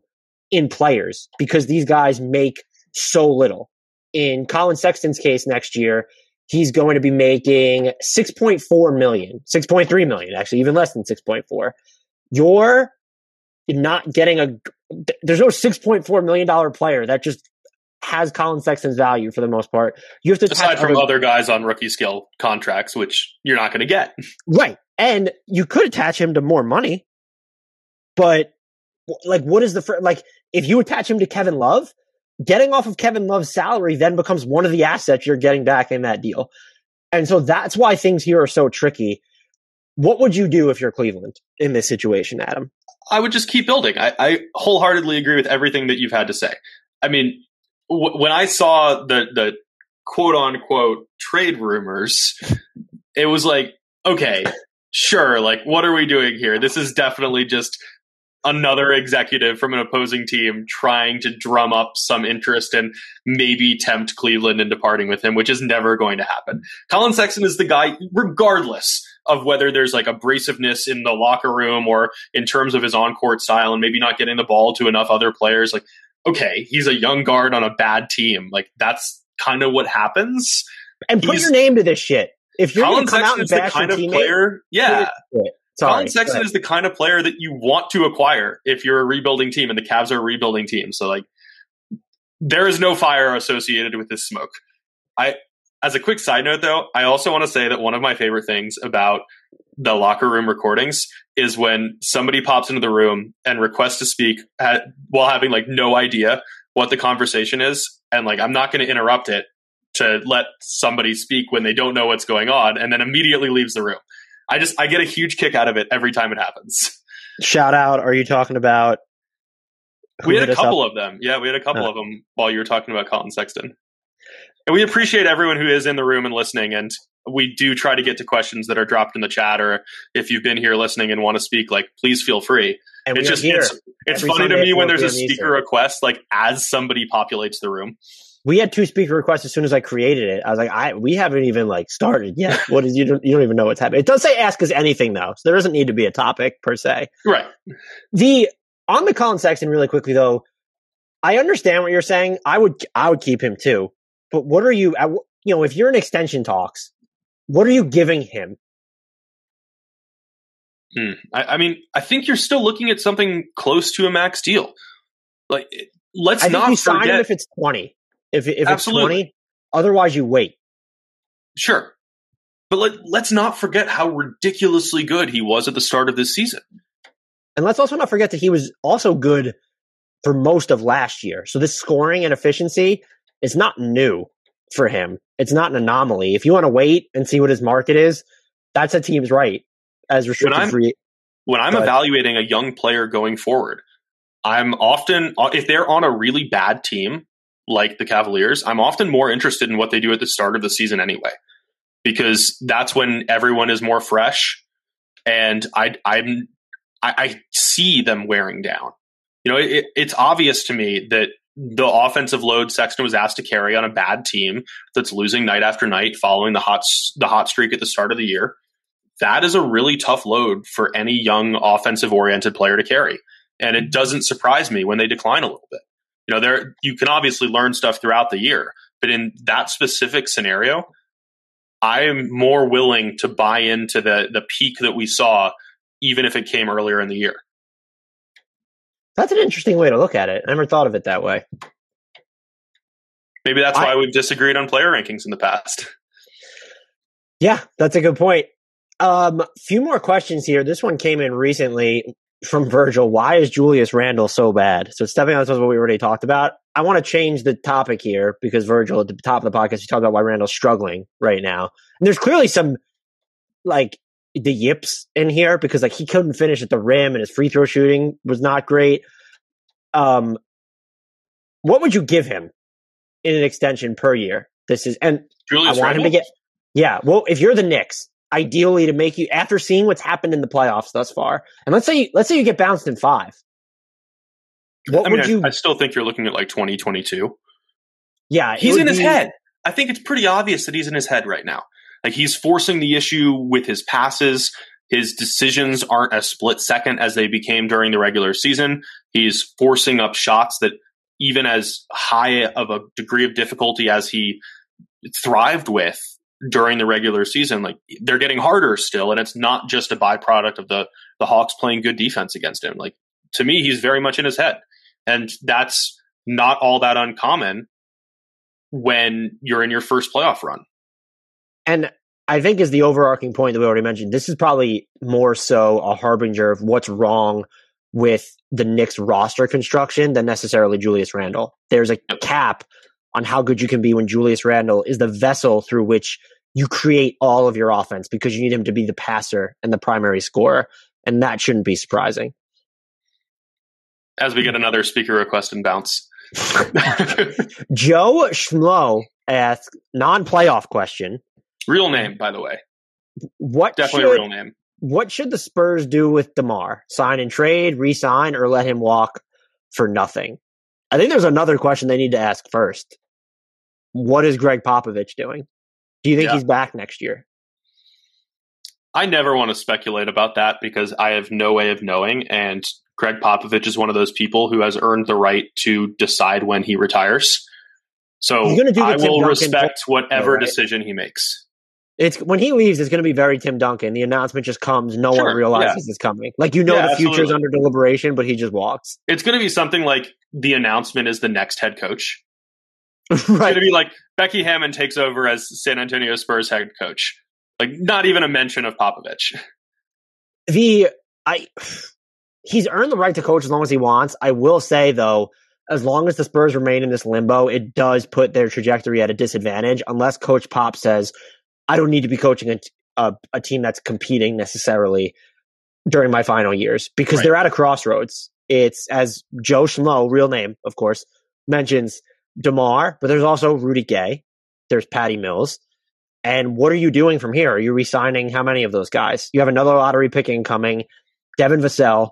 in players because these guys make so little. In collin Sexton's case next year, he's going to be making 6.4 million, 6.3 million, actually, even less than 6.4. You're not getting a, there's no $6.4 million player that just has Collin Sexton's value for the most part. You have to aside from other, other guys on rookie scale contracts, which you're not going to get. Right, and you could attach him to more money, but like, what is the fr- like? If you attach him to Kevin Love, getting off of Kevin Love's salary then becomes one of the assets you're getting back in that deal, and so that's why things here are so tricky. What would you do if you're Cleveland in this situation, Adam? I would just keep building. I, I wholeheartedly agree with everything that you've had to say. I mean, when I saw the the quote unquote trade rumors, it was like, okay, sure, like what are we doing here? This is definitely just another executive from an opposing team trying to drum up some interest and maybe tempt Cleveland into parting with him, which is never going to happen. Collin Sexton is the guy, regardless of whether there's like abrasiveness in the locker room or in terms of his on court style and maybe not getting the ball to enough other players. Like okay, he's a young guard on a bad team. Like that's kind of what happens. And put he's, your name to this shit. If you're Collin Sexton is the kind of teammate, player, yeah. Sorry, Collin Sexton is the kind of player that you want to acquire if you're a rebuilding team, and the Cavs are a rebuilding team. So like, there is no fire associated with this smoke. I, as a quick side note, though, I also want to say that one of my favorite things about the locker room recordings is when somebody pops into the room and requests to speak at, while having like no idea what the conversation is and like i'm not going to interrupt it to let somebody speak when they don't know what's going on and then immediately leaves the room i just i get a huge kick out of it every time it happens. Shout out are you talking about we had a couple of them. Yeah we had a couple uh. of them while you were talking about collin sexton. And we appreciate everyone who is in the room and listening and we do try to get to questions that are dropped in the chat or if you've been here listening and want to speak like please feel free. And it's just it's, it's funny to me when there's a speaker request like as somebody populates the room we had two speaker requests as soon as I created it. I was like, I we haven't even like started yet. What is you don't you don't even know what's happening. It does say ask us anything though, so there doesn't need to be a topic per se. Right. The on the Collin Sexton really quickly though, I understand what you're saying. I would I would keep him too. But what are you you know if you're in extension talks what are you giving him? Hmm. I, I, mean, I think you're still looking at something close to a max deal. Like, let's I not you forget. sign him if it's twenty. If if Absolutely. it's twenty, otherwise you wait. Sure, but let, let's not forget how ridiculously good he was at the start of this season. And let's also not forget that he was also good for most of last year. So this scoring and efficiency is not new for him. It's not an anomaly. If you want to wait and see what his market is, that's a team's right as restricted when free. When I'm evaluating a young player going forward, I'm often if they're on a really bad team like the Cavaliers, I'm often more interested in what they do at the start of the season anyway, because that's when everyone is more fresh, and I I'm I, I see them wearing down. You know, it, it's obvious to me that the offensive load Sexton was asked to carry on a bad team that's losing night after night following the hot the hot streak at the start of the year. That is a really tough load for any young offensive oriented player to carry. And it doesn't surprise me when they decline a little bit. You know, there you can obviously learn stuff throughout the year, But in that specific scenario, I am more willing to buy into the the peak that we saw, even if it came earlier in the year. That's an interesting way to look at it. I never thought of it that way. Maybe that's I, why we've disagreed on player rankings in the past. Yeah, that's a good point. Um, few more questions here. This one came in recently from Virgil. Why is Julius Randle so bad? So stepping on what we already talked about. I want to change the topic here because Virgil at the top of the podcast you talked about why Randle's struggling right now. And there's clearly some like the yips in here because like he couldn't finish at the rim and his free throw shooting was not great. Um, what would you give him in an extension per year? This is and Julius I want Randle? him to get yeah. Well, if you're the Knicks, ideally to make you after seeing what's happened in the playoffs thus far, and let's say you, let's say you get bounced in five. What I mean, would you? I, I still think you're looking at like 2022. Yeah, he's in his be, head. I think it's pretty obvious that he's in his head right now. Like he's forcing the issue with his passes. His decisions aren't as split second as they became during the regular season. He's forcing up shots that, even as high of a degree of difficulty as he thrived with during the regular season, like they're getting harder still, and it's not just a byproduct of the the Hawks playing good defense against him. Like to me, he's very much in his head, and that's not all that uncommon when you're in your first playoff run. And I think is the overarching point that we already mentioned. This is probably more so a harbinger of what's wrong with the Knicks roster construction than necessarily Julius Randle. There's a cap on how good you can be when Julius Randle is the vessel through which you create all of your offense because you need him to be the passer and the primary scorer. And that shouldn't be surprising. As we get another speaker request and bounce. Joe Schmo asks non playoff question. Real name, by the way. What definitely should, a real name. What should the Spurs do with DeMar? Sign and trade, re-sign, or let him walk for nothing? I think there's another question they need to ask first. What is Gregg Popovich doing? Do you think yeah. he's back next year? I never want to speculate about that because I have no way of knowing. And Gregg Popovich is one of those people who has earned the right to decide when he retires. So I will Duncan respect whatever right? decision he makes. It's when he leaves, it's going to be very Tim Duncan. The announcement just comes, no sure, one realizes yeah. it's coming. Like you know, yeah, the future is under deliberation, but he just walks. It's going to be something like the announcement is the next head coach. right. It's going to be like Becky Hammon takes over as San Antonio Spurs head coach. Like not even a mention of Popovich. The I he's earned the right to coach as long as he wants. I will say though, as long as the Spurs remain in this limbo, it does put their trajectory at a disadvantage unless Coach Pop says, I don't need to be coaching a, a, a team that's competing necessarily during my final years because right. they're at a crossroads. It's as Joe Schmo, real name, of course, mentions DeMar, but there's also Rudy Gay. There's Patty Mills. And what are you doing from here? Are you resigning how many of those guys? You have another lottery pick incoming. Devin Vassell,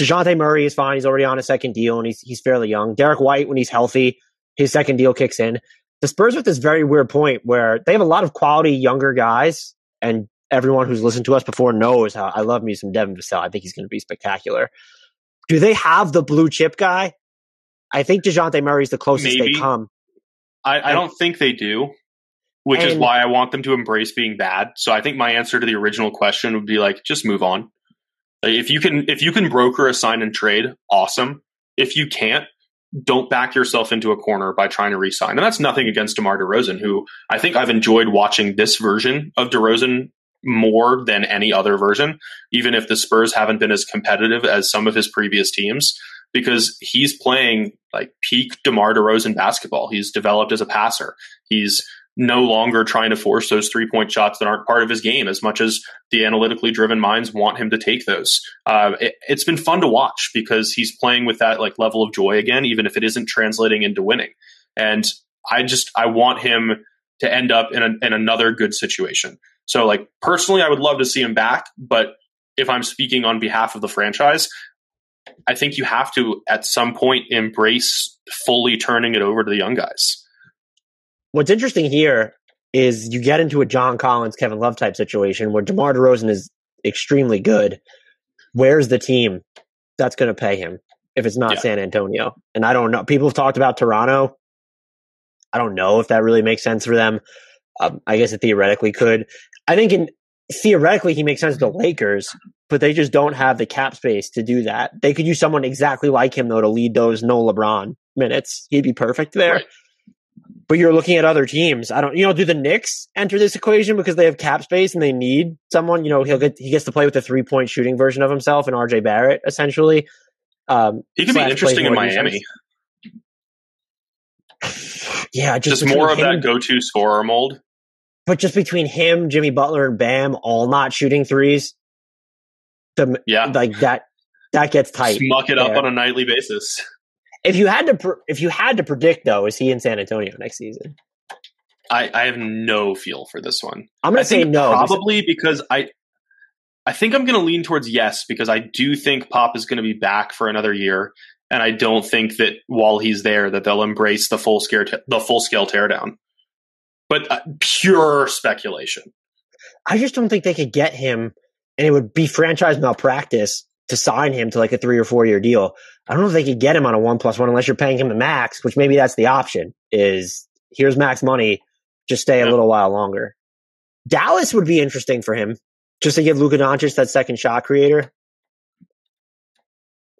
Dejounte Murray is fine. He's already on a second deal and he's he's fairly young. Derrick White, when he's healthy, his second deal kicks in. The Spurs at this very weird point where they have a lot of quality younger guys, and everyone who's listened to us before knows how I love me some Devin Vassell. I think he's going to be spectacular. Do they have the blue chip guy? I think Dejounte Murray's the closest Maybe. they come. I, I don't think they do, which and, is why I want them to embrace being bad. So I think my answer to the original question would be like, just move on. If you can, if you can broker a sign and trade, awesome. If you can't, don't back yourself into a corner by trying to resign. And that's nothing against DeMar DeRozan, who I think I've enjoyed watching this version of DeRozan more than any other version, even if the Spurs haven't been as competitive as some of his previous teams, because he's playing like peak DeMar DeRozan basketball. He's developed as a passer. He's no longer trying to force those three point shots that aren't part of his game as much as the analytically driven minds want him to take those. Uh, it, has been fun to watch because he's playing with that like level of joy again, even if it isn't translating into winning. And I just I want him to end up in, a, in another good situation. So like personally, I would love to see him back, but if I'm speaking on behalf of the franchise, I think you have to at some point embrace fully turning it over to the young guys. What's interesting here is you get into a John Collins, Kevin Love type situation where DeMar DeRozan is extremely good. Where's the team that's going to pay him if it's not yeah. San Antonio? And I don't know. People have talked about Toronto. I don't know if that really makes sense for them. Um, I guess it theoretically could. I think in theoretically he makes sense to the Lakers, but they just don't have the cap space to do that. They could use someone exactly like him though to lead those no LeBron minutes. He'd be perfect there. Right. But you're looking at other teams. I don't, you know, do the Knicks enter this equation because they have cap space and they need someone? You know, he'll get he gets to play with the three point shooting version of himself and RJ Barrett essentially. Um, he could be interesting in Miami. yeah, just, just more of that go to scorer mold. But just between him, Jimmy Butler, and Bam all not shooting threes, the yeah, like that that gets tight. Muck it there. up on a nightly basis. If you had to, if you had to predict though, is he in San Antonio next season? I, I have no feel for this one. I'm going to say no, probably because I, I think I'm going to lean towards yes because I do think Pop is going to be back for another year, and I don't think that while he's there that they'll embrace the full scale t- the full scale teardown. But uh, pure speculation. I just don't think they could get him, and it would be franchise malpractice to sign him to like a three or four year deal. I don't know if they could get him on a one plus one unless you're paying him the max, which maybe that's the option. Is here's max money, just stay a little while longer. Dallas would be interesting for him, just to give Luka Doncic that second shot creator.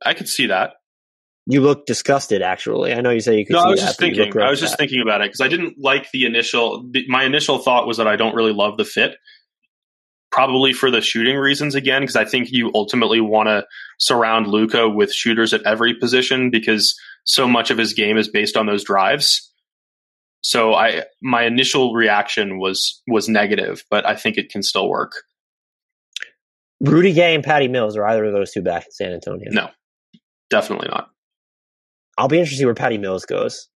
I could see that. You look disgusted. Actually, I know you say you could. No, I was just thinking. I was just thinking about it because I didn't like the initial. The, my initial thought was that I don't really love the fit, probably for the shooting reasons again, because I think you ultimately want to surround Luka with shooters at every position because so much of his game is based on those drives. So I my initial reaction was was negative, but I think it can still work. Rudy Gay and Patty Mills are either of those two back in San Antonio? No, definitely not. I'll be interested to see where Patty Mills goes.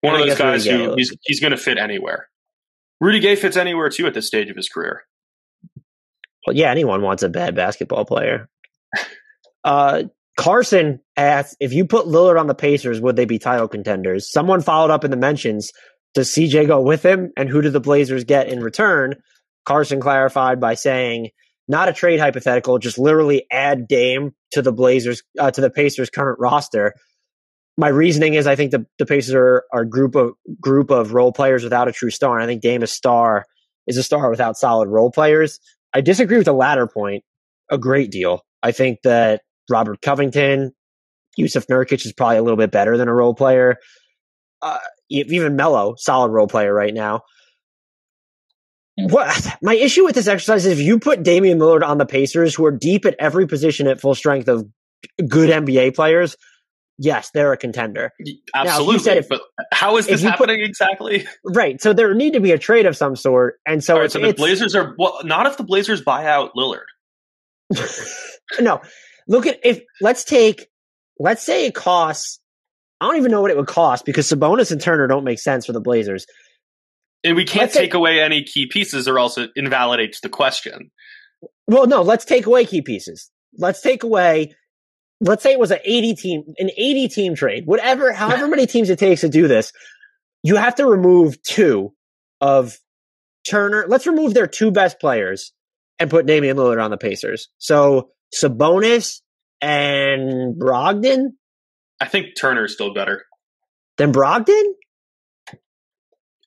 One of those guys who he's, he's going to fit anywhere. Rudy Gay fits anywhere too at this stage of his career. Well, yeah, anyone wants a bad basketball player. uh, Carson asked if you put Lillard on the Pacers, would they be title contenders? Someone followed up in the mentions. Does CJ go with him? And who do the Blazers get in return? Carson clarified by saying, not a trade hypothetical, just literally add Dame to the Blazers, uh, to the Pacers' current roster my reasoning is I think the, the Pacers are, a group of group of role players without a true star. And I think Dame is star is a star without solid role players. I disagree with the latter point a great deal. I think that Robert Covington, Jusuf Nurkic is probably a little bit better than a role player. Uh, even Melo, solid role player right now. What my issue with this exercise is if you put Damian Lillard on the Pacers, who are deep at every position at full strength of good NBA players, yes, they're a contender. Absolutely. Now, if, but how is this happening put, exactly? Right. So there need to be a trade of some sort. And so, right, so the Blazers are well, not if the Blazers buy out Lillard. no. Look at if let's take let's say it costs I don't even know what it would cost because Sabonis and Turner don't make sense for the Blazers. And we can't let's take say, away any key pieces or else it invalidates the question. Well, no, let's take away key pieces. Let's take away let's say it was an 80 team, an 80 team trade, whatever, however many teams it takes to do this, you have to remove two of Turner. Let's remove their two best players and put Damian Lillard on the Pacers. So Sabonis and Brogdon. I think Turner's still better than Brogdon.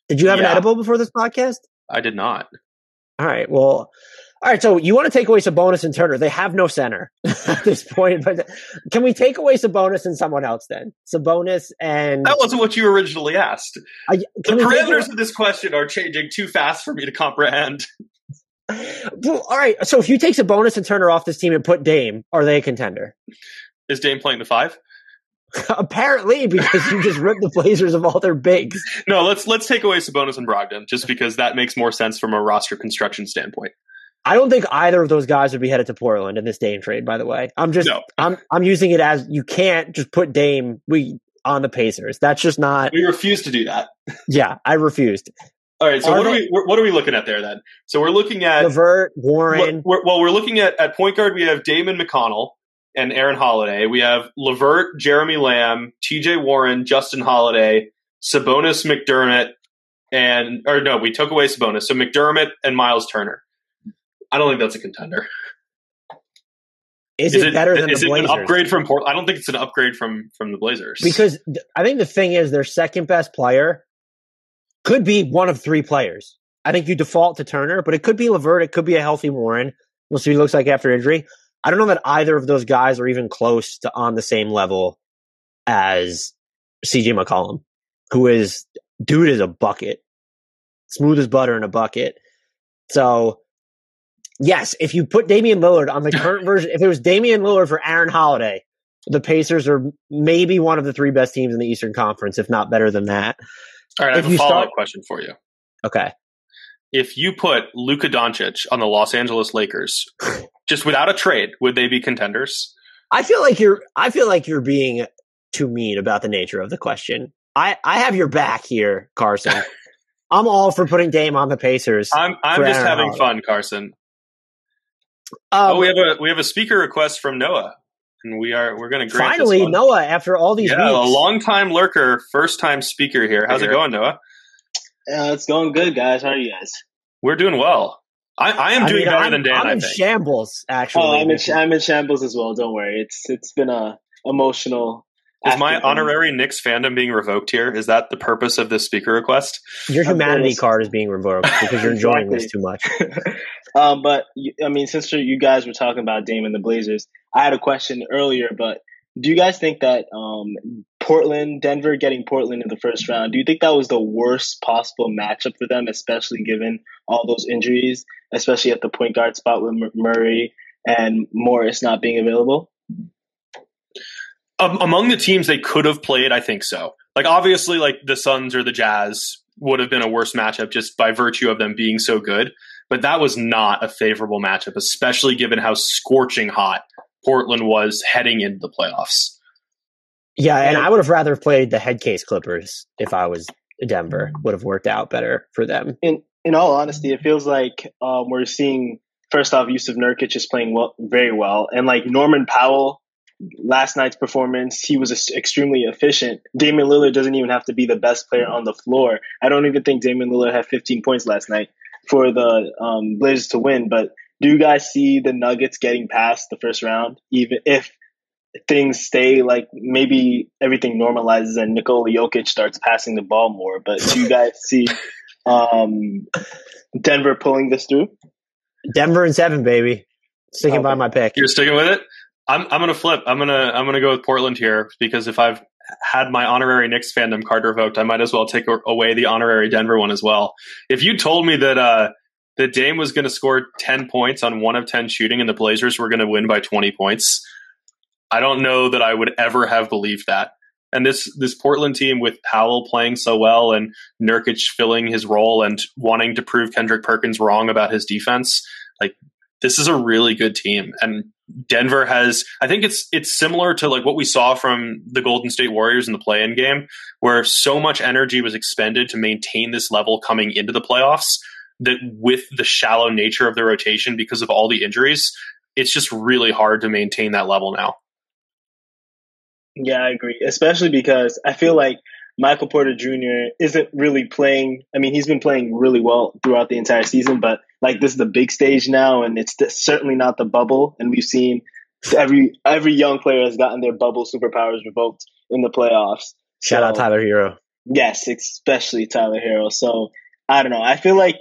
Did you have yeah. an edible before this podcast? I did not. All right. Well, all right, so you want to take away Sabonis and Turner? They have no center at this point. But can we take away Sabonis and someone else then? Sabonis and that wasn't what you originally asked. I, the parameters of this question are changing too fast for me to comprehend. All right, so if you take Sabonis and Turner off this team and put Dame, are they a contender? Is Dame playing the five? Apparently, because you just ripped the Blazers of all their bigs. No, let's let's take away Sabonis and Brogdon, just because that makes more sense from a roster construction standpoint. I don't think either of those guys would be headed to Portland in this Dame trade. By the way, I'm just no. I'm I'm using it as you can't just put Dame we on the Pacers. That's just not. We refuse to do that. yeah, I refused. All right, so are what they, are we what are we looking at there then? So we're looking at LeVert, Warren. We're, well, we're looking at at point guard. We have Damon McConnell and Aaron Holiday. We have LeVert, Jeremy Lamb, T.J. Warren, Justin Holiday, Sabonis, McDermott, and or no, we took away Sabonis. So McDermott and Miles Turner. I don't think that's a contender. Is, it, it better than is the it Blazers? an upgrade from Port? I don't think it's an upgrade from from the Blazers Because th- I think the thing is, their second best player could be one of three players. I think you default to Turner, but it could be Levert. It could be a healthy Warren. We'll see what he looks like after injury. I don't know that either of those guys are even close to on the same level as CJ McCollum, who is dude is a bucket, smooth as butter in a bucket. So, yes, if you put Damian Lillard on the current version, if it was Damian Lillard for Aaron Holiday, the Pacers are maybe one of the three best teams in the Eastern Conference, if not better than that. All right, I if have a follow up start- question for you. Okay. If you put Luka Doncic on the Los Angeles Lakers, just without a trade, would they be contenders? I feel like you're I feel like you're being too mean about the nature of the question. I, I have your back here, Carson. I'm all for putting Dame on the Pacers. I'm I'm just Aaron having Holiday. fun, Carson. Um, oh, we have a we have a speaker request from Noah, and we are we're going to finally. Noah after all these yeah, a long time lurker, first time speaker here. How's it going, Noah? Uh, it's going good, guys. How are you guys? We're doing well. I, I am I doing mean, better I'm, than Dan. I'm I in shambles. Actually, Oh, I'm in I'm in shambles as well. Don't worry. It's it's been a emotional. Is my afternoon. honorary Knicks fandom being revoked here? Is that the purpose of this speaker request? your humanity card is being revoked because you're enjoying this too much. um, but I mean, since you guys were talking about Dame and the Blazers, I had a question earlier. But do you guys think that um, Portland, Denver getting Portland in the first round, do you think that was the worst possible matchup for them, especially given all those injuries, especially at the point guard spot with Murray and Morris not being available? Um, among the teams they could have played, I think so. Like obviously, like the Suns or the Jazz would have been a worse matchup just by virtue of them being so good. But that was not a favorable matchup, especially given how scorching hot Portland was heading into the playoffs. Yeah, and I would have rather played the head case Clippers if I was Denver. Would have worked out better for them. in in all honesty, it feels like um, we're seeing first off Jusuf Nurkic is playing well, very well, and like Norman Powell, last night's performance, he was extremely efficient. Damian Lillard doesn't even have to be the best player on the floor. I don't even think Damian Lillard had 15 points last night for the um, Blazers to win. But do you guys see the Nuggets getting past the first round, even if? Things stay like maybe everything normalizes and Nikola Jokic starts passing the ball more. But do you guys see um, Denver pulling this through? Denver and seven, baby. Sticking by my pick. You're sticking with it. I'm I'm gonna flip. I'm gonna I'm gonna go with Portland here because if I've had my honorary Knicks fandom card revoked, I might as well take away the honorary Denver one as well. If you told me that uh that Dame was going to score 10 points on one of 10 shooting and the Blazers were going to win by 20 points, I don't know that I would ever have believed that. And this this Portland team with Powell playing so well and Nurkic filling his role and wanting to prove Kendrick Perkins wrong about his defense, like this is a really good team. And Denver has I think it's it's similar to like what we saw from the Golden State Warriors in the play-in game where so much energy was expended to maintain this level coming into the playoffs that with the shallow nature of the rotation because of all the injuries, it's just really hard to maintain that level now. Yeah, I agree. Especially because I feel like Michael Porter Jr. isn't really playing. I mean, he's been playing really well throughout the entire season, but like this is the big stage now, and it's certainly not the bubble. And we've seen every every young player has gotten their bubble superpowers revoked in the playoffs. Shout out Tyler Herro. Yes, especially Tyler Herro. So I don't know. I feel like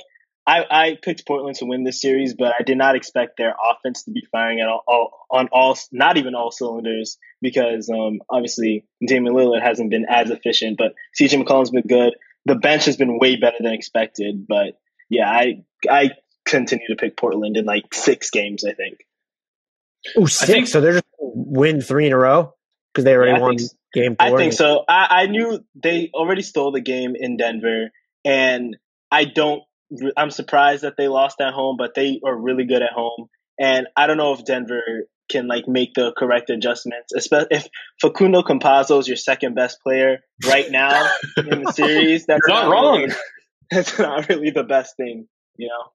I, I picked Portland to win this series, but I did not expect their offense to be firing at all, all on all, not even all cylinders, because um, obviously Damian Lillard hasn't been as efficient, but CJ McCollum's been good. The bench has been way better than expected, but yeah, I I continue to pick Portland in like six games. I think. Ooh, six. think- so they're just gonna win three in a row because they already Yeah, won think- game four. I think so. I, I knew they already stole the game in Denver, and I don't. I'm surprised that they lost at home, but they are really good at home. And I don't know if Denver can like make the correct adjustments. Especially if Facundo Campazzo is your second best player right now in the series. That's You're not wrong. Really, that's not really the best thing, you know.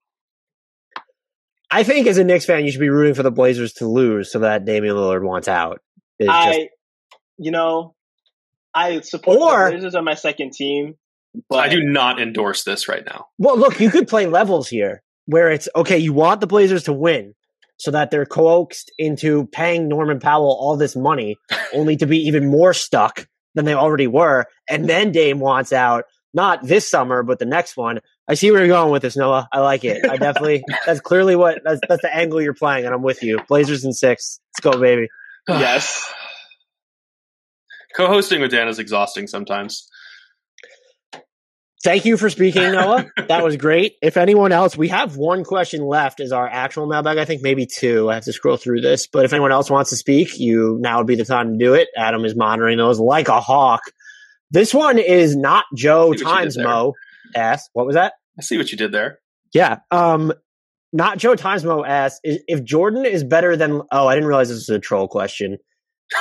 I think as a Knicks fan, you should be rooting for the Blazers to lose so that Damian Lillard wants out. It's I, just, you know, I support Or- the Blazers are my second team, but I do not endorse this right now. well, look, you could play levels here where it's okay. You want the Blazers to win, so that they're coaxed into paying Norman Powell all this money, only to be even more stuck than they already were. And then Dame wants out, not this summer, but the next one. I see where you're going with this, Noah. I like it. I definitely, that's clearly what, that's, that's the angle you're playing, and I'm with you. Blazers in six. Let's go, baby. yes. Co-hosting with Dan is exhausting sometimes. Thank you for speaking, Noah. that was great. If anyone else, we have one question left as our actual mailbag. I think maybe two. I have to scroll through this. But if anyone else wants to speak, you now would be the time to do it. Adam is monitoring those like a hawk. This one is not Joe times Mo S. What was that? I see what you did there. Yeah. Um, not Joe times Mo S. If Jordan is better than oh, I didn't realize this was a troll question.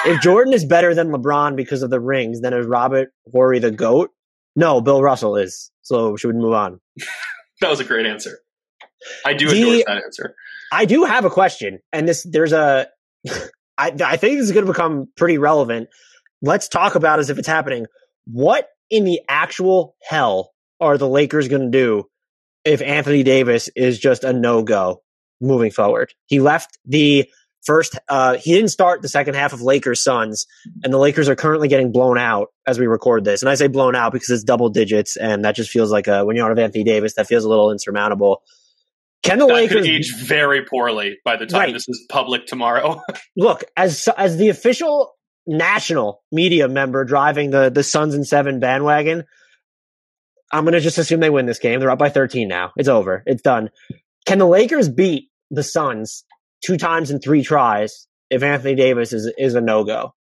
If Jordan is better than LeBron because of the rings, then is Robert Horry the goat? No, Bill Russell is. So should we move on? that was a great answer. I do the, endorse that answer. I do have a question, and this there's a. I, I think this is going to become pretty relevant. Let's talk about as if it's happening. What in the actual hell are the Lakers going to do if Anthony Davis is just a no go moving forward? He left the first uh, he didn't start the second half of Lakers Suns, and the Lakers are currently getting blown out as we record this. And I say blown out because it's double digits, and that just feels like a when you don't have Anthony Davis, that feels a little insurmountable. Can the that Lakers age very poorly by the time right. this is public tomorrow? Look, as as the official national media member driving the the Suns and seven bandwagon, I'm going to just assume they win this game. They're up by 13 now. It's over. It's done. Can the Lakers beat the Suns two times in three tries if Anthony Davis is is a no go?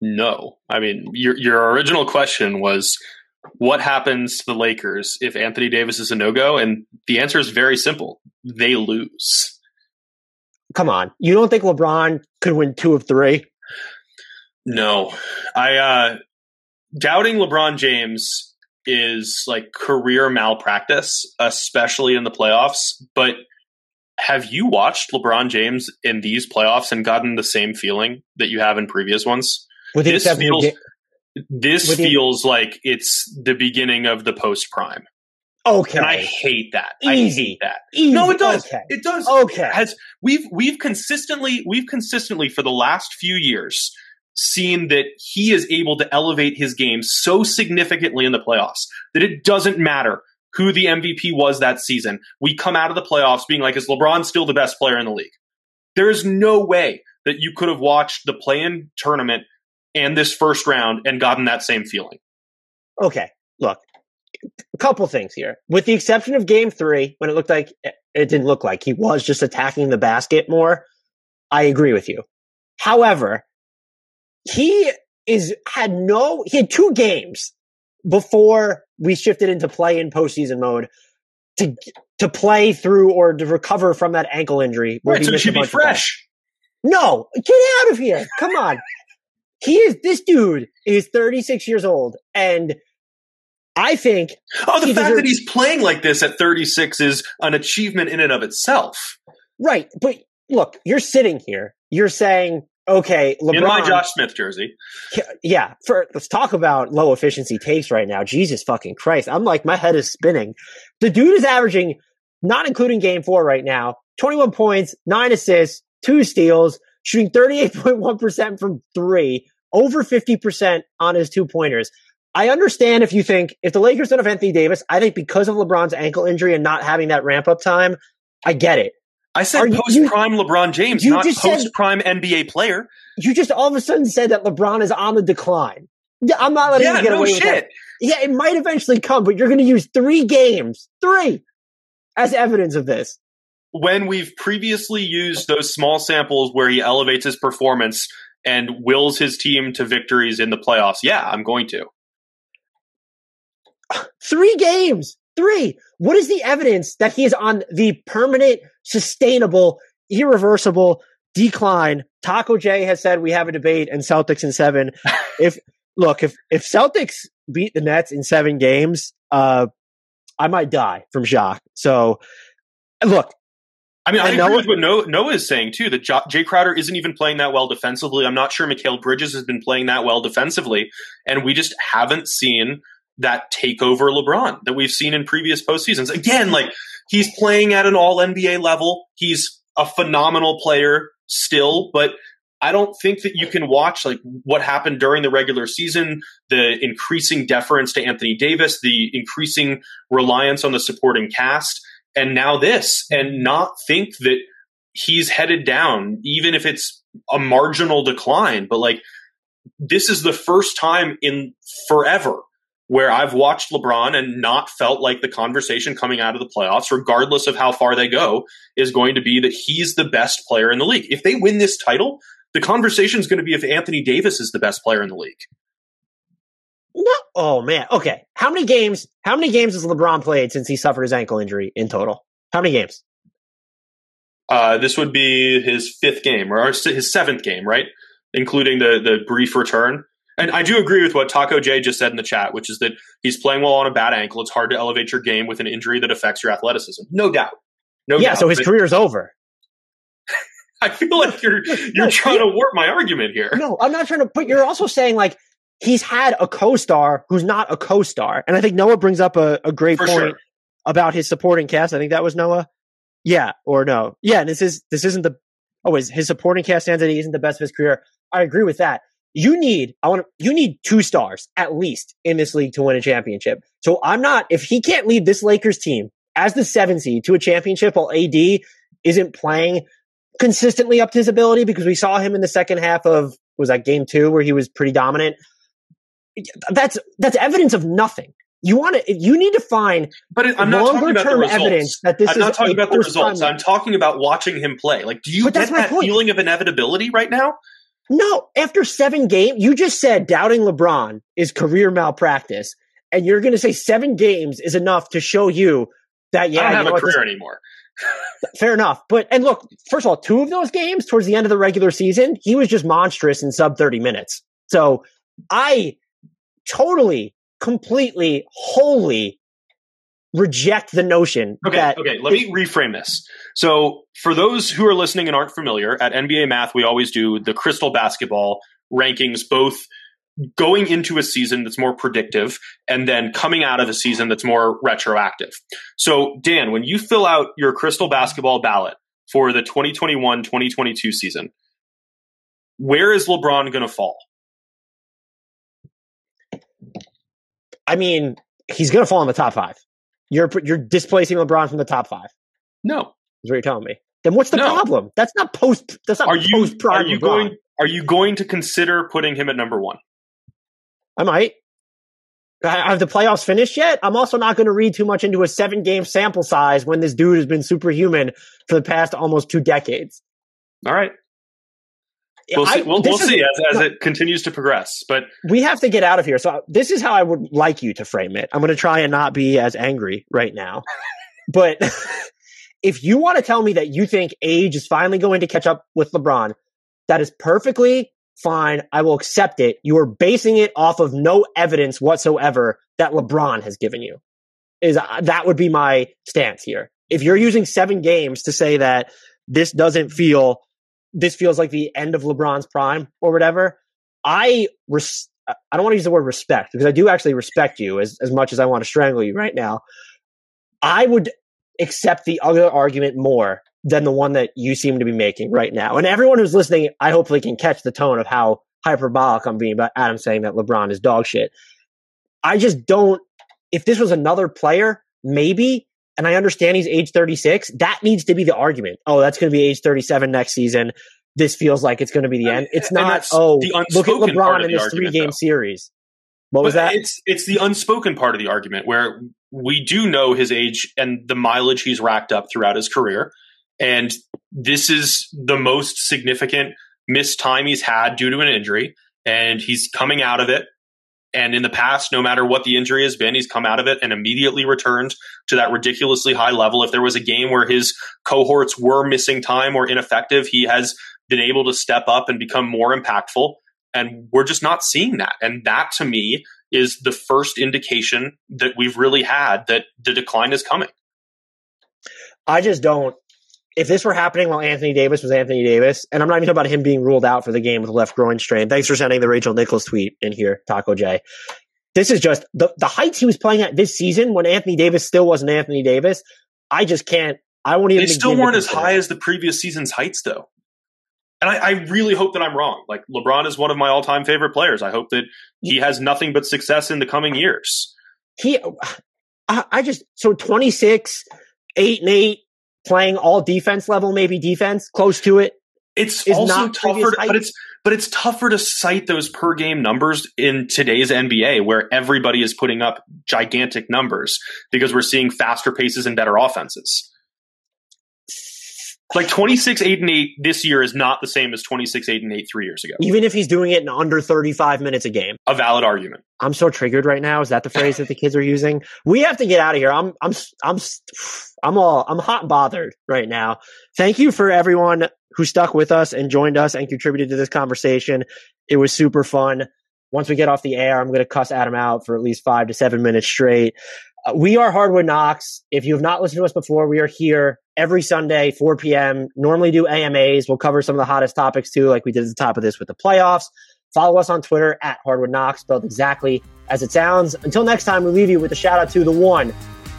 No. I mean, your your original question was what happens to the Lakers if Anthony Davis is a no go? And the answer is very simple. They lose. Come on. You don't think LeBron could win two of three? No. I uh doubting LeBron James is like career malpractice, especially in the playoffs, but have you watched LeBron James in these playoffs and gotten the same feeling that you have in previous ones? With this feels, ga- this feels like it's the beginning of the post prime. Okay, and I hate that. Easy. I hate that. Easy. No, it does. Okay. It does. Okay. Has we've we've consistently we've consistently for the last few years seen that he is able to elevate his game so significantly in the playoffs that it doesn't matter who the MVP was that season. We come out of the playoffs being like, is LeBron still the best player in the league? There is no way that you could have watched the play in tournament and this first round and gotten that same feeling. Okay, look, a couple things here. With the exception of game three, when it looked like it didn't look like he was just attacking the basket more, I agree with you. However, he is had no he had two games before we shifted into play in postseason mode to to play through or to recover from that ankle injury. Right, so should be fresh. No, get out of here! Come on, he is. This dude is 36 years old, and I think. Oh, the fact deserves, that he's playing like this at 36 is an achievement in and of itself. Right, but look, you're sitting here. You're saying okay, LeBron. In my Josh Smith jersey. Yeah. For, let's talk about low efficiency takes right now. Jesus fucking Christ. I'm like, my head is spinning. The dude is averaging, not including game four right now, 21 points, nine assists, two steals, shooting 38.1% from three, over 50% on his two pointers. I understand if you think if the Lakers don't have Anthony Davis, I think because of LeBron's ankle injury and not having that ramp up time, I get it. I said post prime LeBron James, not post prime NBA player. You just all of a sudden said that LeBron is on the decline. Yeah, I'm not letting yeah, you get no away shit. with that. Yeah, it might eventually come, but you're going to use three games, three, as evidence of this. When we've previously used those small samples where he elevates his performance and wills his team to victories in the playoffs, yeah, I'm going to. Three games. Three, what is the evidence that he is on the permanent, sustainable, irreversible decline? Taco J has said we have a debate and Celtics in seven. if look, if if Celtics beat the Nets in seven games, uh, I might die from shock. So, look, I mean, I, agree Noah, with what Noah, Noah is saying too. That Jae Crowder isn't even playing that well defensively. I'm not sure Mikal Bridges has been playing that well defensively, and we just haven't seen that takeover LeBron that we've seen in previous postseasons. Again, like he's playing at an all NBA level. He's a phenomenal player still, but I don't think that you can watch like what happened during the regular season, the increasing deference to Anthony Davis, the increasing reliance on the supporting cast, and now this, and not think that he's headed down, even if it's a marginal decline. But like, this is the first time in forever where I've watched LeBron and not felt like the conversation coming out of the playoffs, regardless of how far they go, is going to be that he's the best player in the league. If they win this title, the conversation is going to be if Anthony Davis is the best player in the league. No. Oh man. Okay. How many games? How many games has LeBron played since he suffered his ankle injury in total? How many games? Uh, this would be his fifth game or his seventh game, right? Including the the brief return. And I do agree with what Taco J just said in the chat, which is that he's playing well on a bad ankle. It's hard to elevate your game with an injury that affects your athleticism. No doubt. No yeah, doubt. so his career's over. I feel like you're you're no, trying to warp my argument here. No, I'm not trying to. But you're also saying like he's had a co-star who's not a co-star, and I think Noah brings up a, a great For point sure. about his supporting cast. I think that was Noah. Yeah, or no? Yeah, and this is this isn't the oh, his, his supporting cast stands that he isn't the best of his career. I agree with that. You need I want you need two stars at least in this league to win a championship. So I'm not if he can't lead this Lakers team as the seven seed to a championship while AD isn't playing consistently up to his ability because we saw him in the second half of was that game two where he was pretty dominant. That's that's evidence of nothing. You want to, you need to find but I'm not longer term evidence that this I'm not talking about the results. I'm talking about watching him play. Like, do you get that feeling of inevitability right now? No, after seven games, you just said doubting LeBron is career malpractice, and you're going to say seven games is enough to show you that yeah, I don't have you know a career this, anymore. fair enough, but and look, first of all, two of those games towards the end of the regular season, he was just monstrous in sub thirty minutes. So I totally completely, wholly reject the notion. Okay, that okay. Let me reframe this. So, for those who are listening and aren't familiar, at NBA Math, we always do the Crystal Basketball rankings, both going into a season that's more predictive and then coming out of a season that's more retroactive. So, Dan, when you fill out your Crystal Basketball ballot for the 2021 2022 season, where is LeBron going to fall? I mean, he's going to fall in the top five. You're you're displacing LeBron from the top five. No, is what you're telling me. Then what's the no. problem? That's not post. That's not are you, post prime. Are you LeBron. going? Are you going to consider putting him at number one? I might. Have the playoffs finished yet? I'm also not going to read too much into a seven game sample size when this dude has been superhuman for the past almost two decades. All right. We'll see, we'll, we'll see as, as it continues to progress. But we have to get out of here. So this is how I would like you to frame it. I'm going to try and not be as angry right now. but if you want to tell me that you think age is finally going to catch up with LeBron, that is perfectly fine. I will accept it. You are basing it off of no evidence whatsoever that LeBron has given you. Is uh, that would be my stance here. If you're using seven games to say that this doesn't feel this feels like the end of LeBron's prime or whatever. I res- I don't want to use the word respect because I do actually respect you as, as much as I want to strangle you right now. I would accept the other argument more than the one that you seem to be making right now. And everyone who's listening, I hopefully can catch the tone of how hyperbolic I'm being about Adam saying that LeBron is dog shit. I just don't. If this was another player, maybe and I understand he's age 36. That needs to be the argument. Oh, that's going to be age 37 next season. This feels like it's going to be the uh, end. It's not, oh, look at LeBron in this three game series. What was that? It's, it's the unspoken part of the argument where we do know his age and the mileage he's racked up throughout his career. And this is the most significant missed time he's had due to an injury. And he's coming out of it and in the past, no matter what the injury has been, he's come out of it and immediately returned to that ridiculously high level. If there was a game where his cohorts were missing time or ineffective, he has been able to step up and become more impactful. And we're just not seeing that. And that to me is the first indication that we've really had that the decline is coming. I just don't if this were happening while Anthony Davis was Anthony Davis, and I'm not even talking about him being ruled out for the game with a left groin strain. Thanks for sending the Rachel Nichols tweet in here, Taco J. This is just the, the heights he was playing at this season when Anthony Davis still wasn't Anthony Davis. I just can't, I won't even. They still weren't as high as the previous season's heights, though. And I, I really hope that I'm wrong. Like LeBron is one of my all-time favorite players. I hope that he has nothing but success in the coming years. he I, I just so 26 8 and 8 playing all defense level maybe defense close to it It's also not tougher, to, but it's but it's tougher to cite those per game numbers in today's NBA, where everybody is putting up gigantic numbers because we're seeing faster paces and better offenses. Like 26, 8, and 8 this year is not the same as 26, 8, and 8 three years ago. even if he's doing it in under 35 minutes a game. A valid argument. i'm so triggered right now. Is that the phrase that the kids are using? We have to get out of here. I'm i'm i'm i'm all i'm hot and bothered right now. Thank you for everyone who stuck with us and joined us and contributed to this conversation. It was super fun. Once we get off the air i'm going to cuss adam out for at least five to seven minutes straight. Uh, we are Hardwood Knocks. If you have not listened to us before, we are here every Sunday, 4 p.m. Normally do AMAs. We'll cover some of the hottest topics too, like we did at the top of this with the playoffs. Follow us on Twitter at Hardwood Knocks, spelled exactly as it sounds. Until next time, we leave you with a shout out to the one,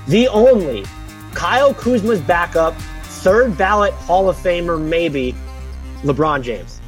the only, Kyle Kuzma's backup, third ballot Hall of Famer, maybe, LeBron James.